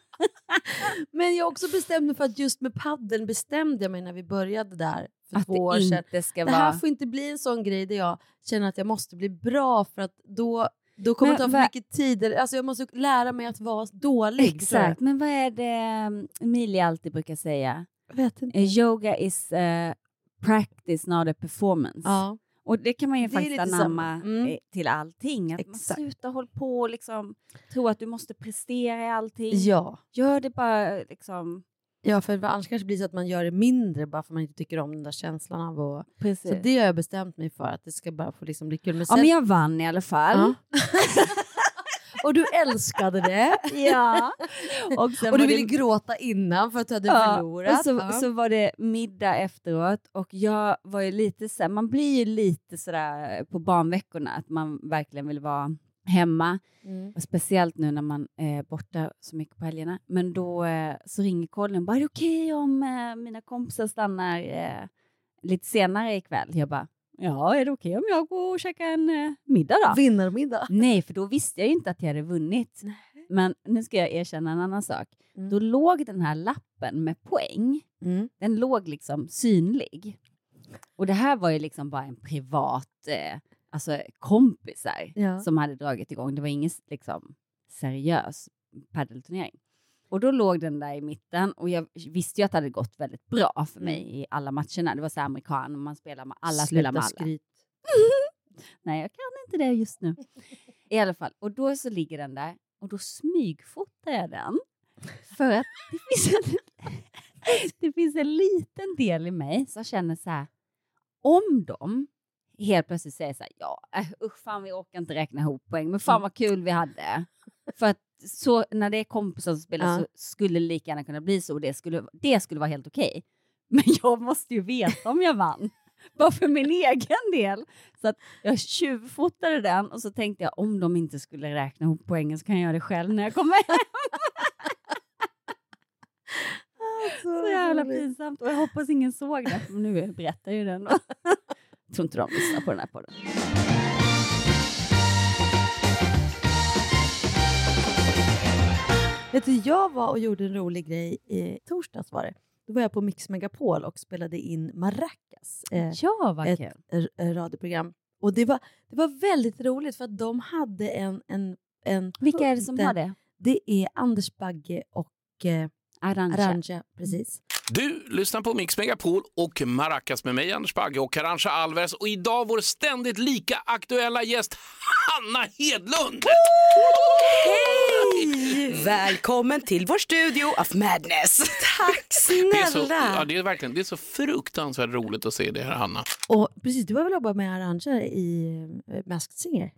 Speaker 6: Men jag också bestämt mig för att just med paddeln bestämde jag mig när vi började där för
Speaker 7: Att
Speaker 6: två år sedan. det här
Speaker 7: vara-
Speaker 6: får inte bli en sån grej där jag känner att jag måste bli bra för att då, då kommer
Speaker 7: Men
Speaker 6: det ta för mycket tid. Alltså jag måste lära mig att vara dålig.
Speaker 7: Exakt, men vad är det um, Emilia alltid brukar säga?
Speaker 6: Jag vet inte.
Speaker 7: Eh, Yoga is eh, practice snarare performance.
Speaker 6: Ja.
Speaker 7: Och det kan man ju
Speaker 6: Det
Speaker 7: faktiskt anamma.
Speaker 6: Mm.
Speaker 7: eh, till allting. Att man slutar hålla på och liksom tro att du måste prestera i allting.
Speaker 6: Ja.
Speaker 7: Gör det bara liksom.
Speaker 6: Ja, för annars kanske det blir så att man gör det mindre bara för att man inte tycker om den där känslan av att...
Speaker 7: Precis.
Speaker 6: Så det har jag bestämt mig för, att det ska bara få liksom bli kul. Men
Speaker 7: Ja, men jag vann i alla fall.
Speaker 6: Ja. och du älskade det.
Speaker 7: Ja. Och,
Speaker 6: och du
Speaker 7: var det-
Speaker 6: ville gråta innan för att du hade förlorat.
Speaker 7: Och så,
Speaker 6: Ja.
Speaker 7: så var det middag efteråt och jag var ju lite så här, man blir ju lite sådär på barnveckorna att man verkligen vill vara hemma.
Speaker 6: Mm.
Speaker 7: Och speciellt nu när man är borta så mycket på helgerna. Men då eh, så ringer Colin bara, är det okej om eh, mina kompisar stannar eh, lite senare ikväll? Jag bara, ja är det okej om jag går och käkar en eh, middag då?
Speaker 6: Vinnarmiddag.
Speaker 7: Nej, för då visste jag ju inte att jag hade vunnit. Men nu ska jag erkänna en annan sak.
Speaker 6: Mm.
Speaker 7: Då låg den här lappen med poäng, den låg liksom synlig. Och det här var ju liksom bara en privat, eh, alltså kompisar
Speaker 6: Ja.
Speaker 7: som hade dragit igång. Det var ingen liksom seriös paddelturnering. Och då låg den där i mitten och jag visste ju att det hade gått väldigt bra för mig i alla matcherna. Det var så här amerikan, man spelar med alla, spelar med
Speaker 6: Sluta
Speaker 7: alla.
Speaker 6: skryt.
Speaker 7: Nej, jag kan inte det just nu. I alla fall, och då så ligger den där och då smygfotar jag den. För att det finns en, det finns en liten del i mig som känner så här, om de helt plötsligt säger så här, ja, äh, usch fan vi orkar inte räkna ihop poäng, men fan vad kul vi hade. För att så, när det är kompisar som spelar
Speaker 6: Ja.
Speaker 7: så skulle det lika gärna kunna bli så och det skulle, det skulle vara helt okej. Men jag måste ju veta om jag vann. Bara för min egen del. Så att jag tjuvfotade den och så tänkte jag om de inte skulle räkna ihop poängen så kan jag göra det själv när jag kommer hem. Så jävla pinsamt. Och jag hoppas ingen såg det. Men nu berättar jag ju den. då. Jag tror inte de lyssnar på den här podden.
Speaker 6: Vet du, jag var och gjorde en rolig grej i torsdags var det. Då var jag på Mix Megapol och spelade in Maracas. eh,
Speaker 7: Ja, vad
Speaker 6: ett r- radioprogram. Och det var, det var väldigt roligt för att de hade en... en, en
Speaker 7: Vilka är det som har det?
Speaker 6: Det är Anders Bagge och eh,
Speaker 7: Arantxa.
Speaker 6: Arantxa. Precis.
Speaker 11: Du lyssnar på Mix Megapol och Maracas med mig, Anders Bagge och Arantxa Alvarez. Och idag vår ständigt lika aktuella gäst, Hanna Hedlund!
Speaker 12: Hej! Välkommen till vår studio of madness. Tack
Speaker 11: Det är, så, ja, det, är verkligen, det är så fruktansvärt roligt att se det här, Hanna.
Speaker 6: Och precis, du har väl jobbat med Arantxa i eh, Masked Singer?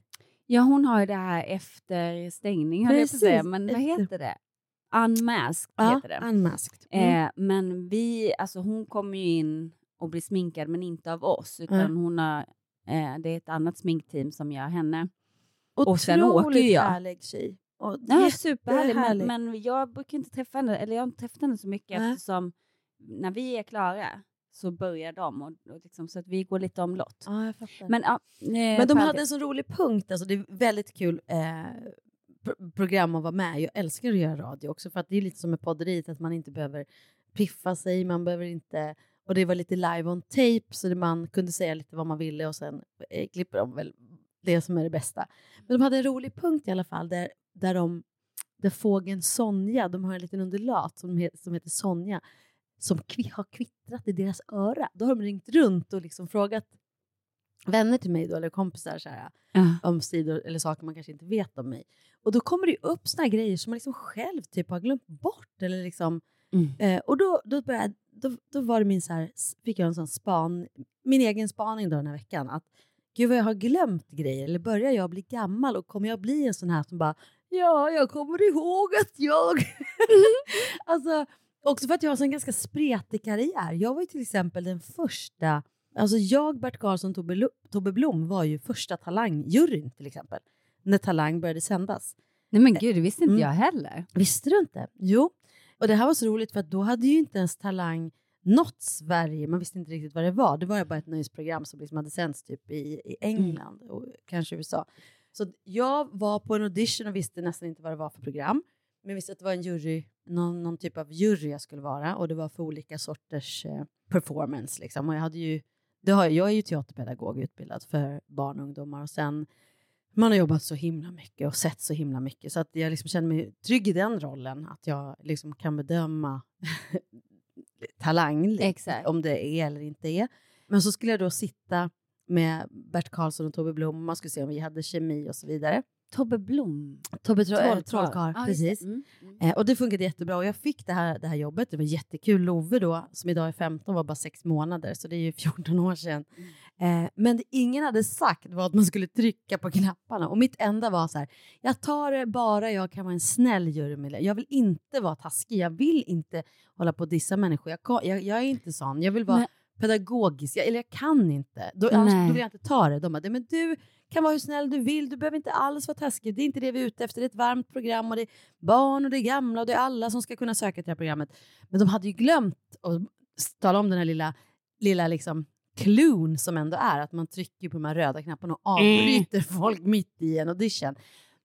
Speaker 7: Ja, hon har ju det här efter stängning, höll jag på säga. Men vad heter det? Unmasked
Speaker 6: Ja,
Speaker 7: heter det.
Speaker 6: Unmasked. Mm.
Speaker 7: Eh, men vi, alltså hon kommer ju in och blir sminkad, men inte av oss. Utan
Speaker 6: Mm.
Speaker 7: hon har, eh, det är ett annat sminkteam som gör henne.
Speaker 6: Otroligt
Speaker 7: och sen åker jag.
Speaker 6: härlig tjej. Och
Speaker 7: Ja, superhärlig. Men,
Speaker 6: jättehärlig.
Speaker 7: men jag brukar inte träffa henne, eller jag har inte träffat henne så mycket
Speaker 6: Nej.
Speaker 7: eftersom när vi är klara så börjar de. Och, och liksom, så att vi går lite omlott.
Speaker 6: Ja.
Speaker 7: Men, ja, eh,
Speaker 6: Men de hade en så rolig punkt, alltså det är väldigt kul eh, pro- program att vara med Jag älskar att göra radio också, för att det är lite som med podderiet, att man inte behöver piffa sig, man behöver inte... Och det var lite live on tape, så det man kunde säga lite vad man ville och sen eh, klipper de väl det som är det bästa. Men de hade en rolig punkt i alla fall, där, där, de, där fågeln Sonja, de har en liten undulat som, som heter Sonja, som kvi, har kvittrat i deras öra. Då har de ringt runt och liksom frågat vänner till mig då, eller kompisar så här,
Speaker 7: Ja.
Speaker 6: om sidor eller saker man kanske inte vet om mig. Och då kommer det upp såna grejer som man liksom själv typ har glömt bort. Eller liksom,
Speaker 7: Mm.
Speaker 6: eh, och då, då, började, då, då var det min så här, fick jag en sån span, min egen spaning då den här veckan. Att gud vad jag har glömt grejer. Eller börjar jag bli gammal och kommer jag bli en sån här som bara ja, jag kommer ihåg att jag... alltså, också för att jag har en ganska spretig karriär. Jag var ju till exempel den första Alltså jag, Bert Karlsson, Tobbe, Tobbe Blom var ju första talangjuryn till exempel. När Talang började sändas.
Speaker 7: Nej men gud, det visste inte
Speaker 6: Mm.
Speaker 7: jag heller.
Speaker 6: Visste du inte? Jo. Och det här var så roligt för att då hade ju inte ens Talang nått Sverige. Man visste inte riktigt vad det var. Det var bara ett nöjesprogram som liksom hade sänds typ i, i England och kanske USA. Så jag var på en audition och visste nästan inte vad det var för program. Men jag visste att det var en jury, någon, någon typ av jury jag skulle vara och det var för olika sorters eh, performance. Liksom. Och jag, hade ju, det har, jag är ju teaterpedagog utbildad för barn och ungdomar och sen man har jobbat så himla mycket och sett så himla mycket så att jag liksom känner mig trygg i den rollen att jag liksom kan bedöma talang,
Speaker 7: Exakt.
Speaker 6: om det är eller inte är. Men så skulle jag då sitta med Bert Karlsson och Tobbe Blom man skulle se om vi hade kemi och så vidare.
Speaker 7: Tobbe Blom?
Speaker 6: Tobbe Tro-
Speaker 7: Trollkarl.
Speaker 6: äh, Trollkarl,
Speaker 7: det.
Speaker 6: precis.
Speaker 7: Mm,
Speaker 6: Eh, och det funkade jättebra och jag fick det här, det här jobbet. Det var jättekul. Love då, som idag är 15, var bara sex månader, så det är ju 14 år sedan.
Speaker 7: Mm.
Speaker 6: Eh, men det ingen hade sagt var att man skulle trycka på knapparna. Och mitt enda var så här, jag tar det bara jag kan vara en snäll jurymedlem. Jag vill inte vara taskig, jag vill inte hålla på och dissa människor. Jag, jag, jag är inte sån, jag vill vara
Speaker 7: Men-
Speaker 6: pedagogisk, eller jag kan inte. Då, annars,
Speaker 7: Nej.
Speaker 6: då vill jag inte ta det. De bara, men du kan vara hur snäll du vill, du behöver inte alls vara taskig. Det är inte det vi är ute efter, det är ett varmt program och det är barn och det är gamla och det är alla som ska kunna söka till det här programmet. Men de hade ju glömt att tala om den här lilla, lilla liksom cluen som ändå är att man trycker på de här röda knapparna och avbryter folk mitt i en audition.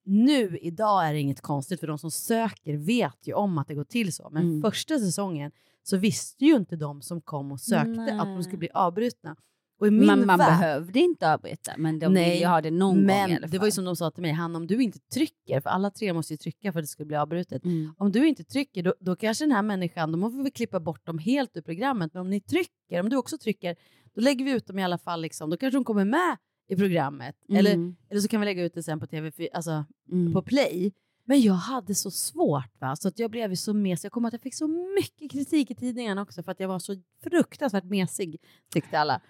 Speaker 6: Nu idag är det inget konstigt för de som söker vet ju om att det går till så. Men
Speaker 7: Mm.
Speaker 6: första säsongen så visste ju inte de som kom och sökte att de skulle bli avbrutna. Och i min
Speaker 7: Man,
Speaker 6: värld-
Speaker 7: behövde inte avbryta, men de ville ju ha det någon
Speaker 6: men
Speaker 7: gång i alla
Speaker 6: det var ju som de sa till mig, Hanna om du inte trycker, för alla tre måste ju trycka för att det ska bli avbrutet.
Speaker 7: Mm.
Speaker 6: Om du inte trycker, då, då kanske den här människan, då får vi klippa bort dem helt ur programmet. Men om ni trycker, om du också trycker, då lägger vi ut dem i alla fall. Liksom. Då kanske de kommer med i programmet.
Speaker 7: Mm.
Speaker 6: Eller, eller så kan vi lägga ut det sen på tv, alltså på play. Men jag hade så svårt, va? så att jag blev så mesig. Jag kommer att jag fick så mycket kritik i tidningen också för att jag var så fruktansvärt mesig, tyckte alla.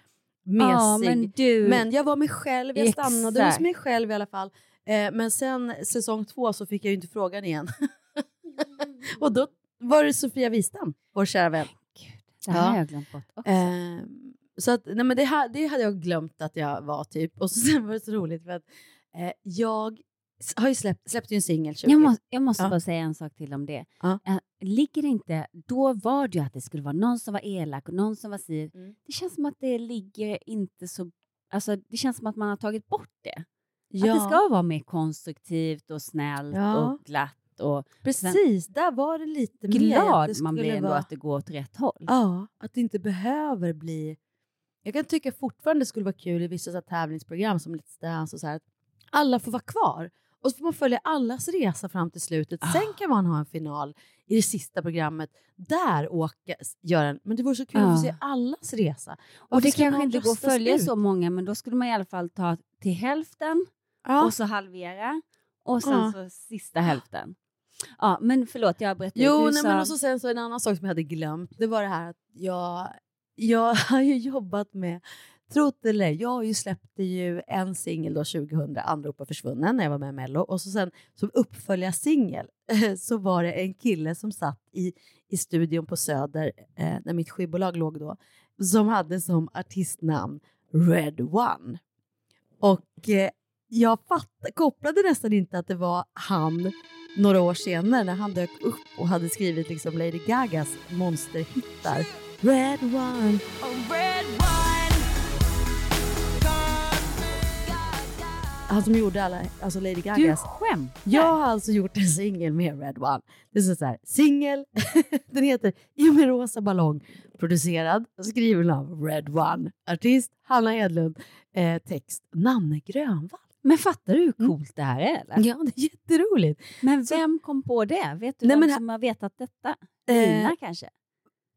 Speaker 6: Mesig.
Speaker 7: Ja, men du-
Speaker 6: men jag var mig själv, jag stannade hos
Speaker 7: Exakt.
Speaker 6: mig själv i alla fall. Eh, men sen säsong två så fick jag ju inte frågan igen. Och då var det Sofia Wistam, vår kära vän.
Speaker 7: Det här har jag glömt bort också.
Speaker 6: Eh, så att, nej men det, det hade jag glömt att jag var typ. Och så sen var det så roligt för att eh, jag har ju släppt, släppt en singel 20.
Speaker 7: Jag måste, jag måste
Speaker 6: Ja.
Speaker 7: bara säga en sak till om det.
Speaker 6: Ja.
Speaker 7: Eh, ligger det inte, då var det ju att det skulle vara någon som var elak och någon som var si.
Speaker 6: Mm.
Speaker 7: Det känns som att det ligger inte så, alltså det känns som att man har tagit bort det. Att
Speaker 6: Ja.
Speaker 7: det ska vara mer konstruktivt och snällt och glatt. Och
Speaker 6: Precis, där var det lite mer att
Speaker 7: glad man blir ändå
Speaker 6: vara-
Speaker 7: att det går åt rätt håll.
Speaker 6: Ja, att det inte behöver bli... Jag kan tycka fortfarande det skulle vara kul i vissa så tävlingsprogram som Let's Dance och så här, att alla får vara kvar. Och så får man följa allas resa fram till slutet.
Speaker 7: Ah.
Speaker 6: Sen kan man ha en final i det sista programmet. Där åka, göra en... Men det vore så kul att få
Speaker 7: Ja.
Speaker 6: se allas resa.
Speaker 7: Och
Speaker 6: Varför
Speaker 7: det kanske inte går att följa
Speaker 6: ut?
Speaker 7: så många, men då skulle man i alla fall ta till hälften
Speaker 6: Ja.
Speaker 7: och så halvera och sen
Speaker 6: Ja.
Speaker 7: så sista hälften. Ja, men förlåt, jag dig.
Speaker 6: Jo, nej,
Speaker 7: sa-
Speaker 6: men och så sen så en annan sak som jag hade glömt. Det var det här att jag, jag har ju jobbat med, trott eller ej, jag ju släppte ju en singel 2000, Anrop och försvunnen, när jag var med i Mello. Och så sen som uppföljarsingel så var det en kille som satt i, i studion på Söder, eh, när mitt skivbolag låg då, som hade som artistnamn Red One. Och eh, jag fatt, kopplade nästan inte att det var han några år senare när han dök upp och hade skrivit liksom Lady Gagas monsterhittar. Red One. Oh, Han som gjorde alla, alltså Lady Gagas.
Speaker 7: skämtar?
Speaker 6: Jag har alltså gjort en singel med Red One. Det är så här, singel, den heter I med rosa ballong, producerad, skriven av Red One. Artist Hanna Edlund, eh, text Nanne Grönvall.
Speaker 7: Men fattar du hur coolt det här är? Eller?
Speaker 6: Mm. Ja, det är jätteroligt.
Speaker 7: Men vem kom på det? Vet du
Speaker 6: Nej,
Speaker 7: vem
Speaker 6: men-
Speaker 7: som har vetat detta?
Speaker 6: Eh,
Speaker 7: Lina kanske?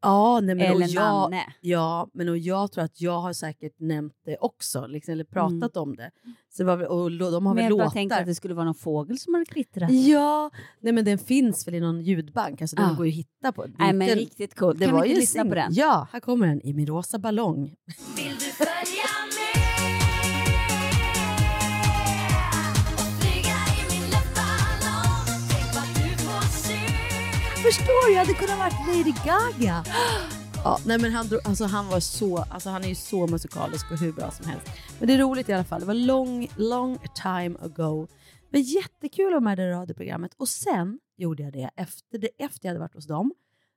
Speaker 6: Ja, nej, men
Speaker 7: Eller
Speaker 6: och jag,
Speaker 7: Nanne.
Speaker 6: Ja, men och jag tror att jag har säkert nämnt det också, liksom, eller pratat om det. Så det var, och lo- de har
Speaker 7: Men
Speaker 6: väl
Speaker 7: jag
Speaker 6: låtar.
Speaker 7: tänkte att det skulle vara någon fågel som hade kvittrat.
Speaker 6: Ja, nej men den finns väl i någon ljudbank, alltså den
Speaker 7: Ah.
Speaker 6: går ju att hitta på.
Speaker 7: Nej, men
Speaker 6: Den-
Speaker 7: riktigt coolt.
Speaker 6: Det
Speaker 7: Kan vi
Speaker 6: var
Speaker 7: inte
Speaker 6: ju
Speaker 7: lyssna på den?
Speaker 6: Ja, här kommer den i min rosa ballong. Förstår? Jag hade kunnat varit Lady Gaga. Ja, nej men han, drog- alltså han var så, alltså han är ju så musikalisk och hur bra som helst. Men det är roligt i alla fall. Det var long, long time ago. Det var jättekul att vara med i det radioprogrammet. Och sen gjorde jag det efter, det, efter jag hade varit hos dem.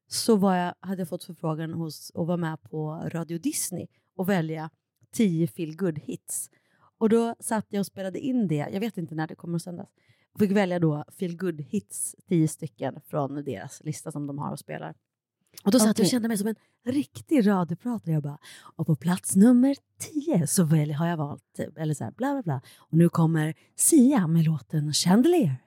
Speaker 6: Så var jag, hade jag fått förfrågan hos att vara med på Radio Disney och välja 10 feel good hits. Och då satt jag och spelade in det. Jag vet inte när det kommer att sändas. Och fick välja då feel good hits, 10 stycken från deras lista som de har och spelar. Och då satt jag och kände mig som en riktig radiopratare. Jag bara, och på plats nummer 10 så väl har jag valt, eller så här, bla bla bla. Och nu kommer Sia med låten Chandelier.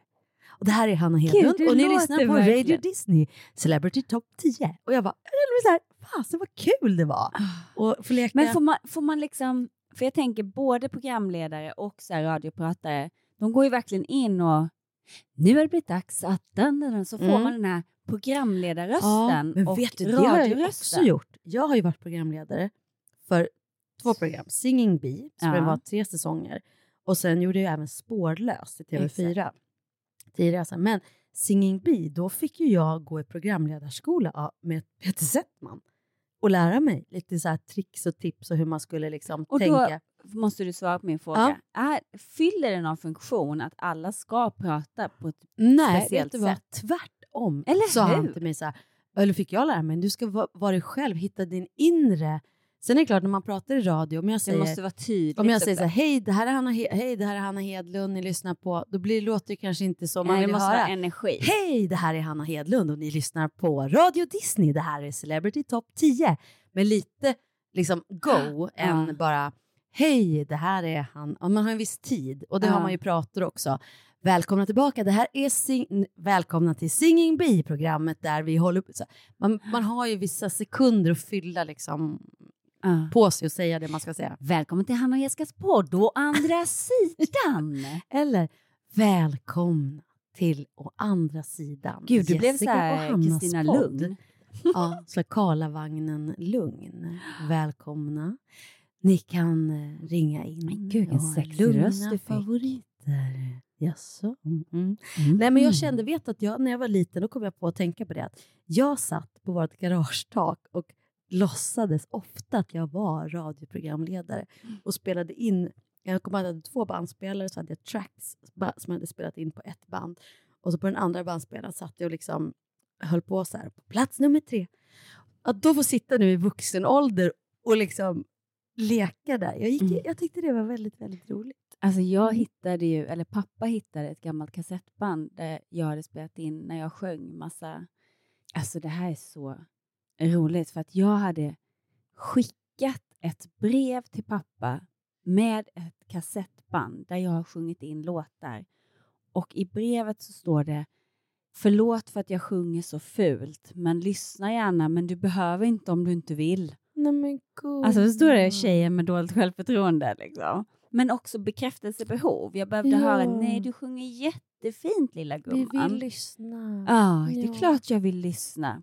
Speaker 6: Och det här är Hanna Hedlund och ni lyssnar på
Speaker 7: verkligen.
Speaker 6: Radio Disney Celebrity Top 10. Och jag bara, jag blir så här, fasen vad kul det var. Och få leka.
Speaker 7: Men får man, får man liksom, för jag tänker både programledare och så här radiopratare, de går ju verkligen in och nu har det blivit dags att den, den, så får
Speaker 6: Mm.
Speaker 7: man den här programledarrösten
Speaker 6: Ja,
Speaker 7: och
Speaker 6: vet du, det har jag ju också gjort. Jag har ju varit programledare för två program. Singing Bee, som
Speaker 7: Ja.
Speaker 6: var tre säsonger. Och sen gjorde jag även Spårlöst i TV4. Tidigare. så här. Men Singing Bee, då fick ju jag gå i programledarskola med Peter Settman och lära mig lite så tricks och tips och hur man skulle liksom
Speaker 7: Och
Speaker 6: tänka.
Speaker 7: då måste du svara på min fråga. Är, fyller det någon funktion att alla ska prata på ett
Speaker 6: Nej,
Speaker 7: speciellt
Speaker 6: vet du vad?
Speaker 7: sätt?
Speaker 6: Tvärtom.
Speaker 7: Eller
Speaker 6: sa han till mig så här, eller fick jag lära mig, du ska va- vara dig själv, hitta din inre. Sen är det klart, när man pratar i radio, om jag säger,
Speaker 7: måste vara tydligt
Speaker 6: om jag säger så här, hej det, här är Hanna, He- hej, det här är Hanna Hedlund, ni lyssnar på, då blir, låter det kanske inte som man
Speaker 7: Nej, det
Speaker 6: vill
Speaker 7: måste
Speaker 6: höra.
Speaker 7: vara energi.
Speaker 6: Hej, det här är Hanna Hedlund och ni lyssnar på Radio Disney, det här är Celebrity Top 10. Men lite liksom go än bara, hej, det här är han. Och man har en viss tid och det
Speaker 7: Ja.
Speaker 6: har man ju pratat också. Välkomna tillbaka, det här är sing- Välkomna till Singing Bee-programmet där vi håller. Så man, man har ju vissa sekunder att fylla liksom på sig och säga det man ska säga.
Speaker 7: Välkommen till Hanna och Jessicas podd å andra sidan.
Speaker 6: Eller välkomna till å andra sidan.
Speaker 7: Gud, du blev
Speaker 6: Jessica
Speaker 7: så här Kristina. Lugn.
Speaker 6: Ja, så Karlavagnen Lugn. Välkomna. Ni kan eh, ringa in.
Speaker 7: gud, vilken sexig röst du fick.
Speaker 6: favoriter. Jaså? Mm, mm. Nej, men jag kände, vet att jag, när jag var liten, då kom jag på att tänka på det. Att jag satt på vårt garagetak och låtsades ofta att jag var radioprogramledare och spelade in. Jag kommer ihåg att jag hade två bandspelare, så hade jag tracks som jag hade spelat in på ett band. Och så på den andra bandspelaren satt jag och liksom höll på så här, på plats nummer tre. Att då få sitta nu i vuxen ålder och liksom leka där. Jag, gick, jag tyckte det var väldigt, väldigt roligt.
Speaker 7: Alltså jag hittade ju, eller pappa hittade ett gammalt kassettband där jag hade spelat in när jag sjöng massa, alltså det här är så roligt för att jag hade skickat ett brev till pappa med ett kassettband där jag har sjungit in låtar och i brevet så står det Förlåt för att jag sjunger så fult, men lyssna gärna, men du behöver inte om du inte vill.
Speaker 6: Nej men gud.
Speaker 7: Alltså så står det tjejer med dåligt självförtroende liksom. Men också bekräftelsebehov. Jag behövde
Speaker 6: Ja.
Speaker 7: höra, nej du sjunger jättefint lilla
Speaker 6: Vi
Speaker 7: gumman.
Speaker 6: vill lyssna.
Speaker 7: Ja, det är klart jag vill lyssna.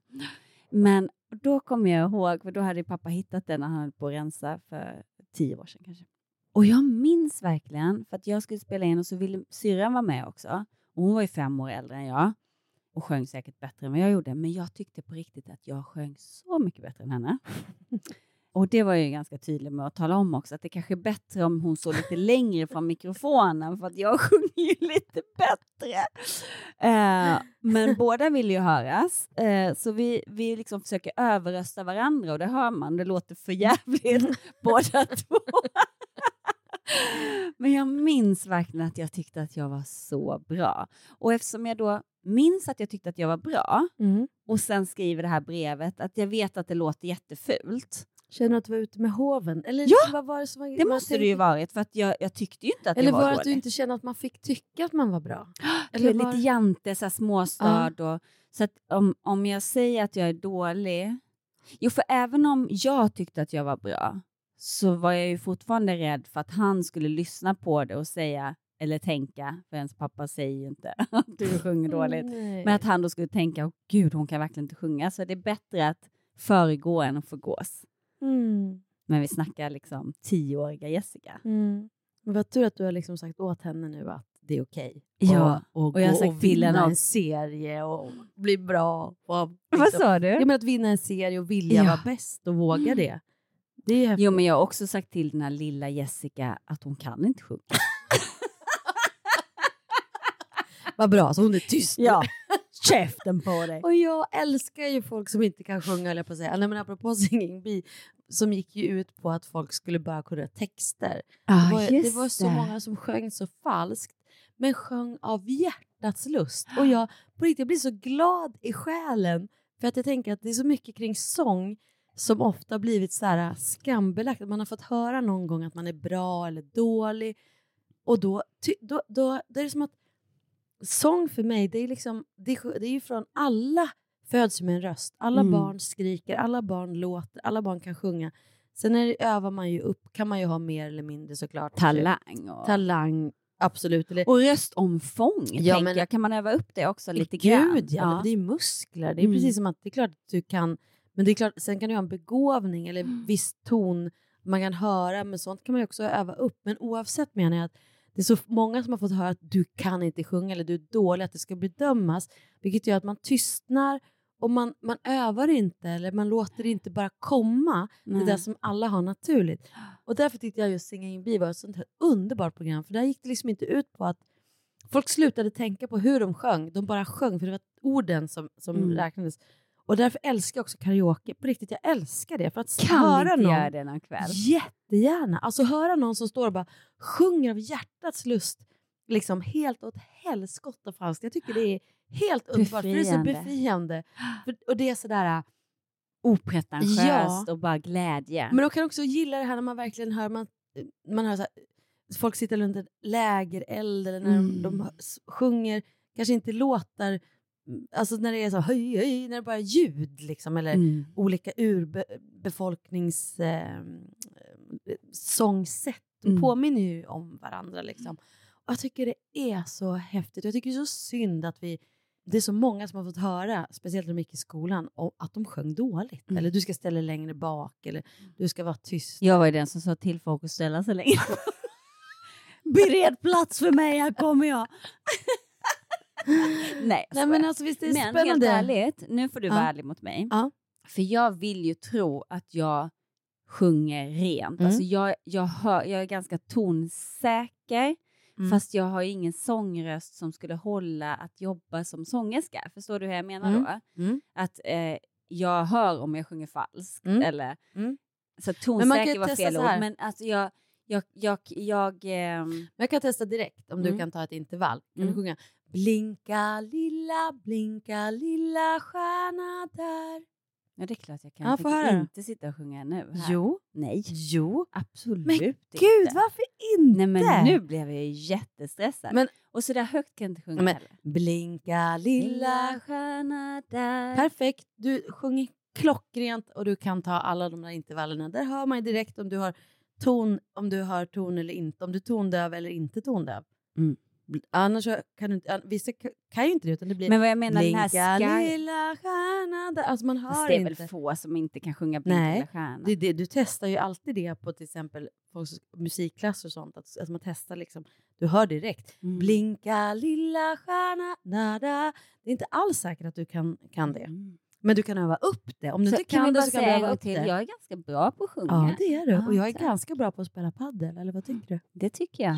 Speaker 7: Men då kommer jag ihåg, för då hade pappa hittat den när han höll på att rensa för tio år sedan kanske. Och jag minns verkligen, för att jag skulle spela in och så ville syrran vara med också. Och hon var ju fem år äldre än jag och sjöng säkert bättre än vad jag gjorde. Men jag tyckte på riktigt att jag sjöng så mycket bättre än henne. Och det var jag ju ganska tydlig med att tala om också, att det kanske är bättre om hon står lite längre från mikrofonen, för att jag sjunger ju lite bättre. Eh, men båda vill ju höras, eh, så vi, vi liksom försöker överrösta varandra och det hör man, det låter för jävligt båda två. Men jag minns verkligen att jag tyckte att jag var så bra. Och eftersom jag då minns att jag tyckte att jag var bra
Speaker 6: Mm.
Speaker 7: och sen skriver det här brevet att jag vet att det låter jättefult.
Speaker 6: Känner att du var ute med hoven? Eller
Speaker 7: Ja!
Speaker 6: vad var det som var,
Speaker 7: Det måste det
Speaker 6: tänkte-
Speaker 7: ju varit för att jag, jag tyckte ju inte att
Speaker 6: Eller
Speaker 7: jag var,
Speaker 6: var det att du inte kände att man fick tycka att man var bra?
Speaker 7: Eller
Speaker 6: var-
Speaker 7: lite jante, så småstad. Och, så att om, om jag säger att jag är dålig... Jo, för även om jag tyckte att jag var bra så var jag ju fortfarande rädd för att han skulle lyssna på det och säga eller tänka, för ens pappa säger ju inte att du sjunger dåligt,
Speaker 6: Nej.
Speaker 7: men att han då skulle tänka, åh gud, hon kan verkligen inte sjunga, så det är bättre att föregå än att förgås.
Speaker 6: Mm.
Speaker 7: Men vi snackar liksom tioåriga Jessica.
Speaker 6: Mm. Men vad tur att du har liksom sagt åt henne nu att det är okej.
Speaker 7: Ja,
Speaker 6: och, och,
Speaker 7: och jag har sagt
Speaker 6: och
Speaker 7: till
Speaker 6: vinna
Speaker 7: henne
Speaker 6: en serie och bli bra. Och,
Speaker 7: Vad sa du?
Speaker 6: Jag menar att vinna en serie och vilja
Speaker 7: Ja.
Speaker 6: vara bäst och våga det. Det är häftigt.
Speaker 7: Jo, men jag har också sagt till den här lilla Jessica att hon kan inte sjunga.
Speaker 6: Vad bra, så hon är tyst.
Speaker 7: Ja, käften på dig.
Speaker 6: Och jag älskar ju folk som inte kan sjunga, jag på att säga. Nej, men apropå Singing Bee, som gick ju ut på att folk skulle bara kunna texter.
Speaker 7: Ah,
Speaker 6: det, var, det var så många som sjöng så falskt, men sjöng av hjärtats lust. Och jag, på riktigt, jag blir så glad i själen, för att jag tänker att det är så mycket kring sång som ofta blivit så här skambelagt. Att man har fått höra någon gång att man är bra eller dålig. Och då, ty, då, då, då är det som att sång för mig, det är, liksom, det, är- det är ju från alla föds med en röst. Alla
Speaker 7: Mm.
Speaker 6: barn skriker, alla barn låter, alla barn kan sjunga. Sen är det, övar man ju upp, kan man ju ha mer eller mindre såklart.
Speaker 7: Talang. Och,
Speaker 6: Talang, absolut. Eller,
Speaker 7: och röstomfång,
Speaker 6: Ja, men-
Speaker 7: jag. Kan man öva upp det också lite grann?
Speaker 6: Gud ja, men det är muskler. Det är
Speaker 7: Mm.
Speaker 6: precis som att det är klart att du kan, men det är klart, sen kan du ha en begåvning eller
Speaker 7: Mm.
Speaker 6: viss ton man kan höra, men sånt kan man ju också öva upp. Men oavsett menar jag att det är så många som har fått höra att du kan inte sjunga eller du är dålig, att det ska bedömas, vilket gör att man tystnar och man, man övar inte eller man låter det inte bara komma,
Speaker 7: Nej.
Speaker 6: det där som alla har naturligt. Och därför tyckte jag just Singing in Bee var ett sånt här underbart program, för där gick det liksom inte ut på att folk slutade tänka på hur de sjöng, de bara sjöng för det var orden som, som
Speaker 7: Mm.
Speaker 6: räknades. Och därför älskar jag också karaoke. På riktigt, jag älskar det. För att
Speaker 7: Kan
Speaker 6: höra
Speaker 7: inte
Speaker 6: någon,
Speaker 7: göra det någon kväll?
Speaker 6: Jättegärna. Alltså höra någon som står och bara sjunger av hjärtats lust, liksom helt åt helskotta falskt. Jag tycker det är helt underbart, för det är så
Speaker 7: Befriande.
Speaker 6: För, och det är sådär...
Speaker 7: Opretentiöst
Speaker 6: Ja.
Speaker 7: och bara glädje.
Speaker 6: Men de kan också gilla det här när man verkligen hör, man, man hör så här, folk sitter runt en lägereld eller när
Speaker 7: Mm.
Speaker 6: de, de sjunger, kanske inte låtar, alltså när det är så höj, höj, när det bara är ljud liksom, eller
Speaker 7: Mm.
Speaker 6: olika urbefolknings eh, sångsätt. De
Speaker 7: Mm.
Speaker 6: påminner ju om varandra liksom. Och jag tycker det är så häftigt. Jag tycker det är så synd att vi det är så många som har fått höra, speciellt när de gick i skolan, att de sjöng dåligt.
Speaker 7: Mm.
Speaker 6: Eller du ska ställa dig längre bak, eller du ska vara tyst.
Speaker 7: Jag var ju den som sa till folk att ställa sig längre. Bered plats för mig, här kommer jag. Nej,
Speaker 6: Nej men alltså visst är det
Speaker 7: Men helt
Speaker 6: spännande.
Speaker 7: ärligt, nu får du vara
Speaker 6: Ja.
Speaker 7: ärlig mot mig.
Speaker 6: Ja.
Speaker 7: För jag vill ju tro att jag sjunger rent.
Speaker 6: Mm.
Speaker 7: Alltså jag, jag, hör, jag är ganska tonsäker.
Speaker 6: Mm.
Speaker 7: Fast jag har ingen sångröst som skulle hålla att jobba som sångerska. Förstår du hur jag menar
Speaker 6: Mm.
Speaker 7: då?
Speaker 6: Mm.
Speaker 7: Att eh, jag hör om jag sjunger falskt.
Speaker 6: Mm.
Speaker 7: Eller,
Speaker 6: Mm.
Speaker 7: Så tonsäker var fel ord. Men alltså jag, jag, jag, jag ehm,
Speaker 6: Men jag kan testa direkt om du
Speaker 7: Mm.
Speaker 6: kan ta ett intervall. Kan du sjunga Blinka lilla, blinka lilla stjärna där.
Speaker 7: Ja, det är klart jag kan.
Speaker 6: Ja,
Speaker 7: jag
Speaker 6: höra.
Speaker 7: inte sitta och sjunga nu. Här.
Speaker 6: Jo.
Speaker 7: Nej.
Speaker 6: Jo.
Speaker 7: Absolut
Speaker 6: Men
Speaker 7: inte.
Speaker 6: gud, varför inte?
Speaker 7: Nej, men nu blev jag jättestressad.
Speaker 6: Men-
Speaker 7: och så där högt kan jag inte sjunga
Speaker 6: Men,
Speaker 7: heller.
Speaker 6: blinka lilla...
Speaker 7: stjärna där.
Speaker 6: Perfekt. Du sjunger klockrent och du kan ta alla de där intervallerna. Där hör man direkt om du har ton, om du har ton eller inte, om du är tondöv eller inte tondöv.
Speaker 7: Mm.
Speaker 6: Annars kan du inte, vissa ka- kan ju inte det utan det blir
Speaker 7: Men vad jag menar, den här
Speaker 6: blinka
Speaker 7: sky-
Speaker 6: lilla stjärna. Alltså man hör
Speaker 7: det är
Speaker 6: inte.
Speaker 7: väl få som inte kan sjunga Blinka
Speaker 6: Nej,
Speaker 7: lilla stjärna.
Speaker 6: det, det, du testar ju alltid det på till exempel musikklasser och sånt. Att, att man testar liksom, du hör direkt.
Speaker 7: Mm.
Speaker 6: Blinka lilla stjärna, nada. Det är inte alls säkert att du kan, kan det.
Speaker 7: Mm.
Speaker 6: Men du kan öva upp det. Om du
Speaker 7: Så
Speaker 6: inte
Speaker 7: kan
Speaker 6: kan det så kan
Speaker 7: säga
Speaker 6: du öva upp
Speaker 7: till,
Speaker 6: det.
Speaker 7: jag är ganska bra på att sjunga.
Speaker 6: Ja, det är du. Och jag är ganska bra på att spela paddel. Eller vad tycker du?
Speaker 7: Det tycker jag.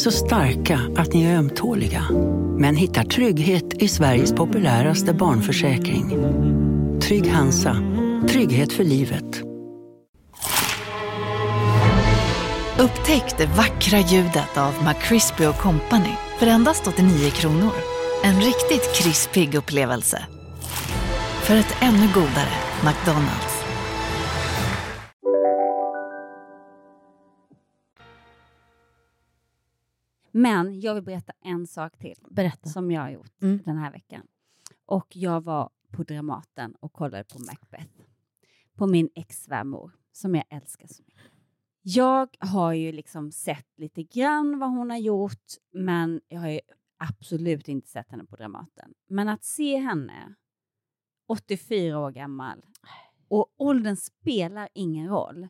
Speaker 13: Så starka att ni är ömtåliga. Men hittar trygghet i Sveriges populäraste barnförsäkring. Trygg Hansa. Trygghet för livet.
Speaker 14: Upptäck det vackra ljudet av McCrispy Company för endast 89 kronor. En riktigt krispig upplevelse. För ett ännu godare McDonalds.
Speaker 7: Men jag vill berätta en sak till.
Speaker 6: Berätta.
Speaker 7: Som jag har gjort
Speaker 6: Mm.
Speaker 7: den här veckan. Och jag var på Dramaten och kollade på Macbeth. På min ex-svärmor, som jag älskar så mycket. Jag har ju liksom sett lite grann vad hon har gjort, men jag har ju absolut inte sett henne på Dramaten. Men att se henne, 84 år gammal, och åldern spelar ingen roll,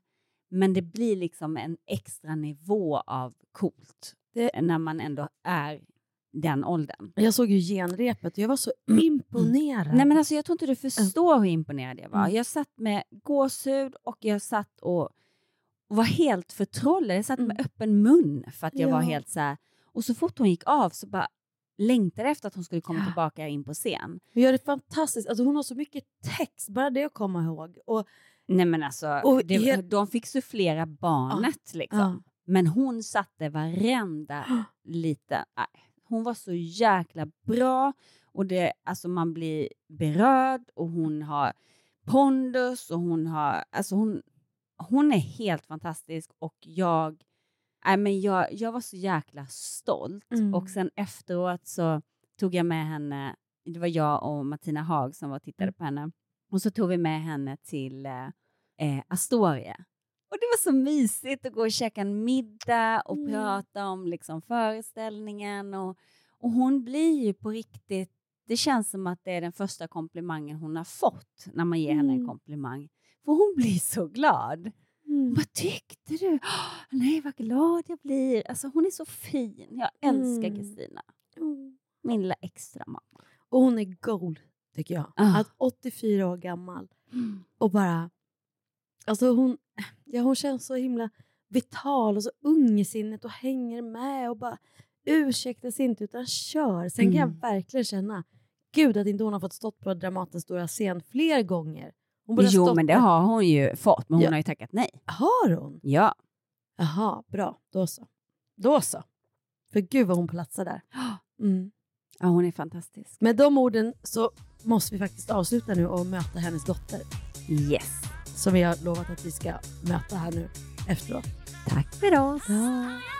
Speaker 7: men det blir liksom en extra nivå av coolt när man ändå är den åldern.
Speaker 6: Jag såg ju genrepet och jag var så imponerad.
Speaker 7: Nej men alltså jag tror inte du förstår hur imponerad jag var.
Speaker 6: Mm.
Speaker 7: Jag satt med gåshud och jag satt och, var helt förtrollad. Jag satt med öppen mun för att jag
Speaker 6: Ja.
Speaker 7: var helt så här. Och så fort hon gick av så bara längtade efter att hon skulle komma tillbaka in på scen.
Speaker 6: Hon gör det fantastiskt. Alltså hon har så mycket text, bara det att komma ihåg. Och,
Speaker 7: Nej men alltså,
Speaker 6: Och
Speaker 7: det,
Speaker 6: helt-
Speaker 7: de fick sufflera barnet liksom.
Speaker 6: Ja.
Speaker 7: Men hon satte varenda liten... Hon var så jäkla bra. Och det, alltså man blir berörd och hon har pondus och hon har... Alltså hon, hon är helt fantastisk. Och jag... Nej, men jag, jag var så jäkla stolt.
Speaker 6: Mm.
Speaker 7: och sen efteråt så tog jag med henne, det var jag och Martina Haag som var och tittade på henne, och så tog vi med henne till eh, Astoria. Och det var så mysigt att gå och käka en middag och
Speaker 6: Mm.
Speaker 7: prata om liksom föreställningen. Och, och hon blir ju på riktigt, det känns som att det är den första komplimangen hon har fått när man ger henne en
Speaker 6: Mm.
Speaker 7: komplimang. För hon blir så glad. Vad tyckte du? "Åh, nej, vad glad jag blir. Alltså, hon är så fin. Jag älskar
Speaker 6: Mm.
Speaker 7: Kristina. Min lilla extra mamma.
Speaker 6: och hon är gold, tycker jag.
Speaker 7: Ah.
Speaker 6: Att 84 år gammal och bara... Alltså hon, ja, hon känns så himla vital och så ung i sinnet och hänger med och bara ursäktar sig inte utan kör. Sen kan jag
Speaker 7: Mm.
Speaker 6: verkligen känna, gud att inte hon har fått stått på Dramatens stora scen fler gånger. Hon borde
Speaker 7: Jo, men det
Speaker 6: där.
Speaker 7: har hon ju fått, men hon
Speaker 6: Ja.
Speaker 7: har ju tackat nej.
Speaker 6: Har hon?
Speaker 7: Ja.
Speaker 6: Jaha, bra. Då så. Då så. För gud vad hon platsar där. Mm.
Speaker 7: Ja, hon är fantastisk.
Speaker 6: Med de orden så måste vi faktiskt avsluta nu och möta hennes dotter.
Speaker 7: Yes.
Speaker 6: Som vi har lovat att vi ska möta här nu efteråt.
Speaker 7: Tack för oss.
Speaker 15: Jag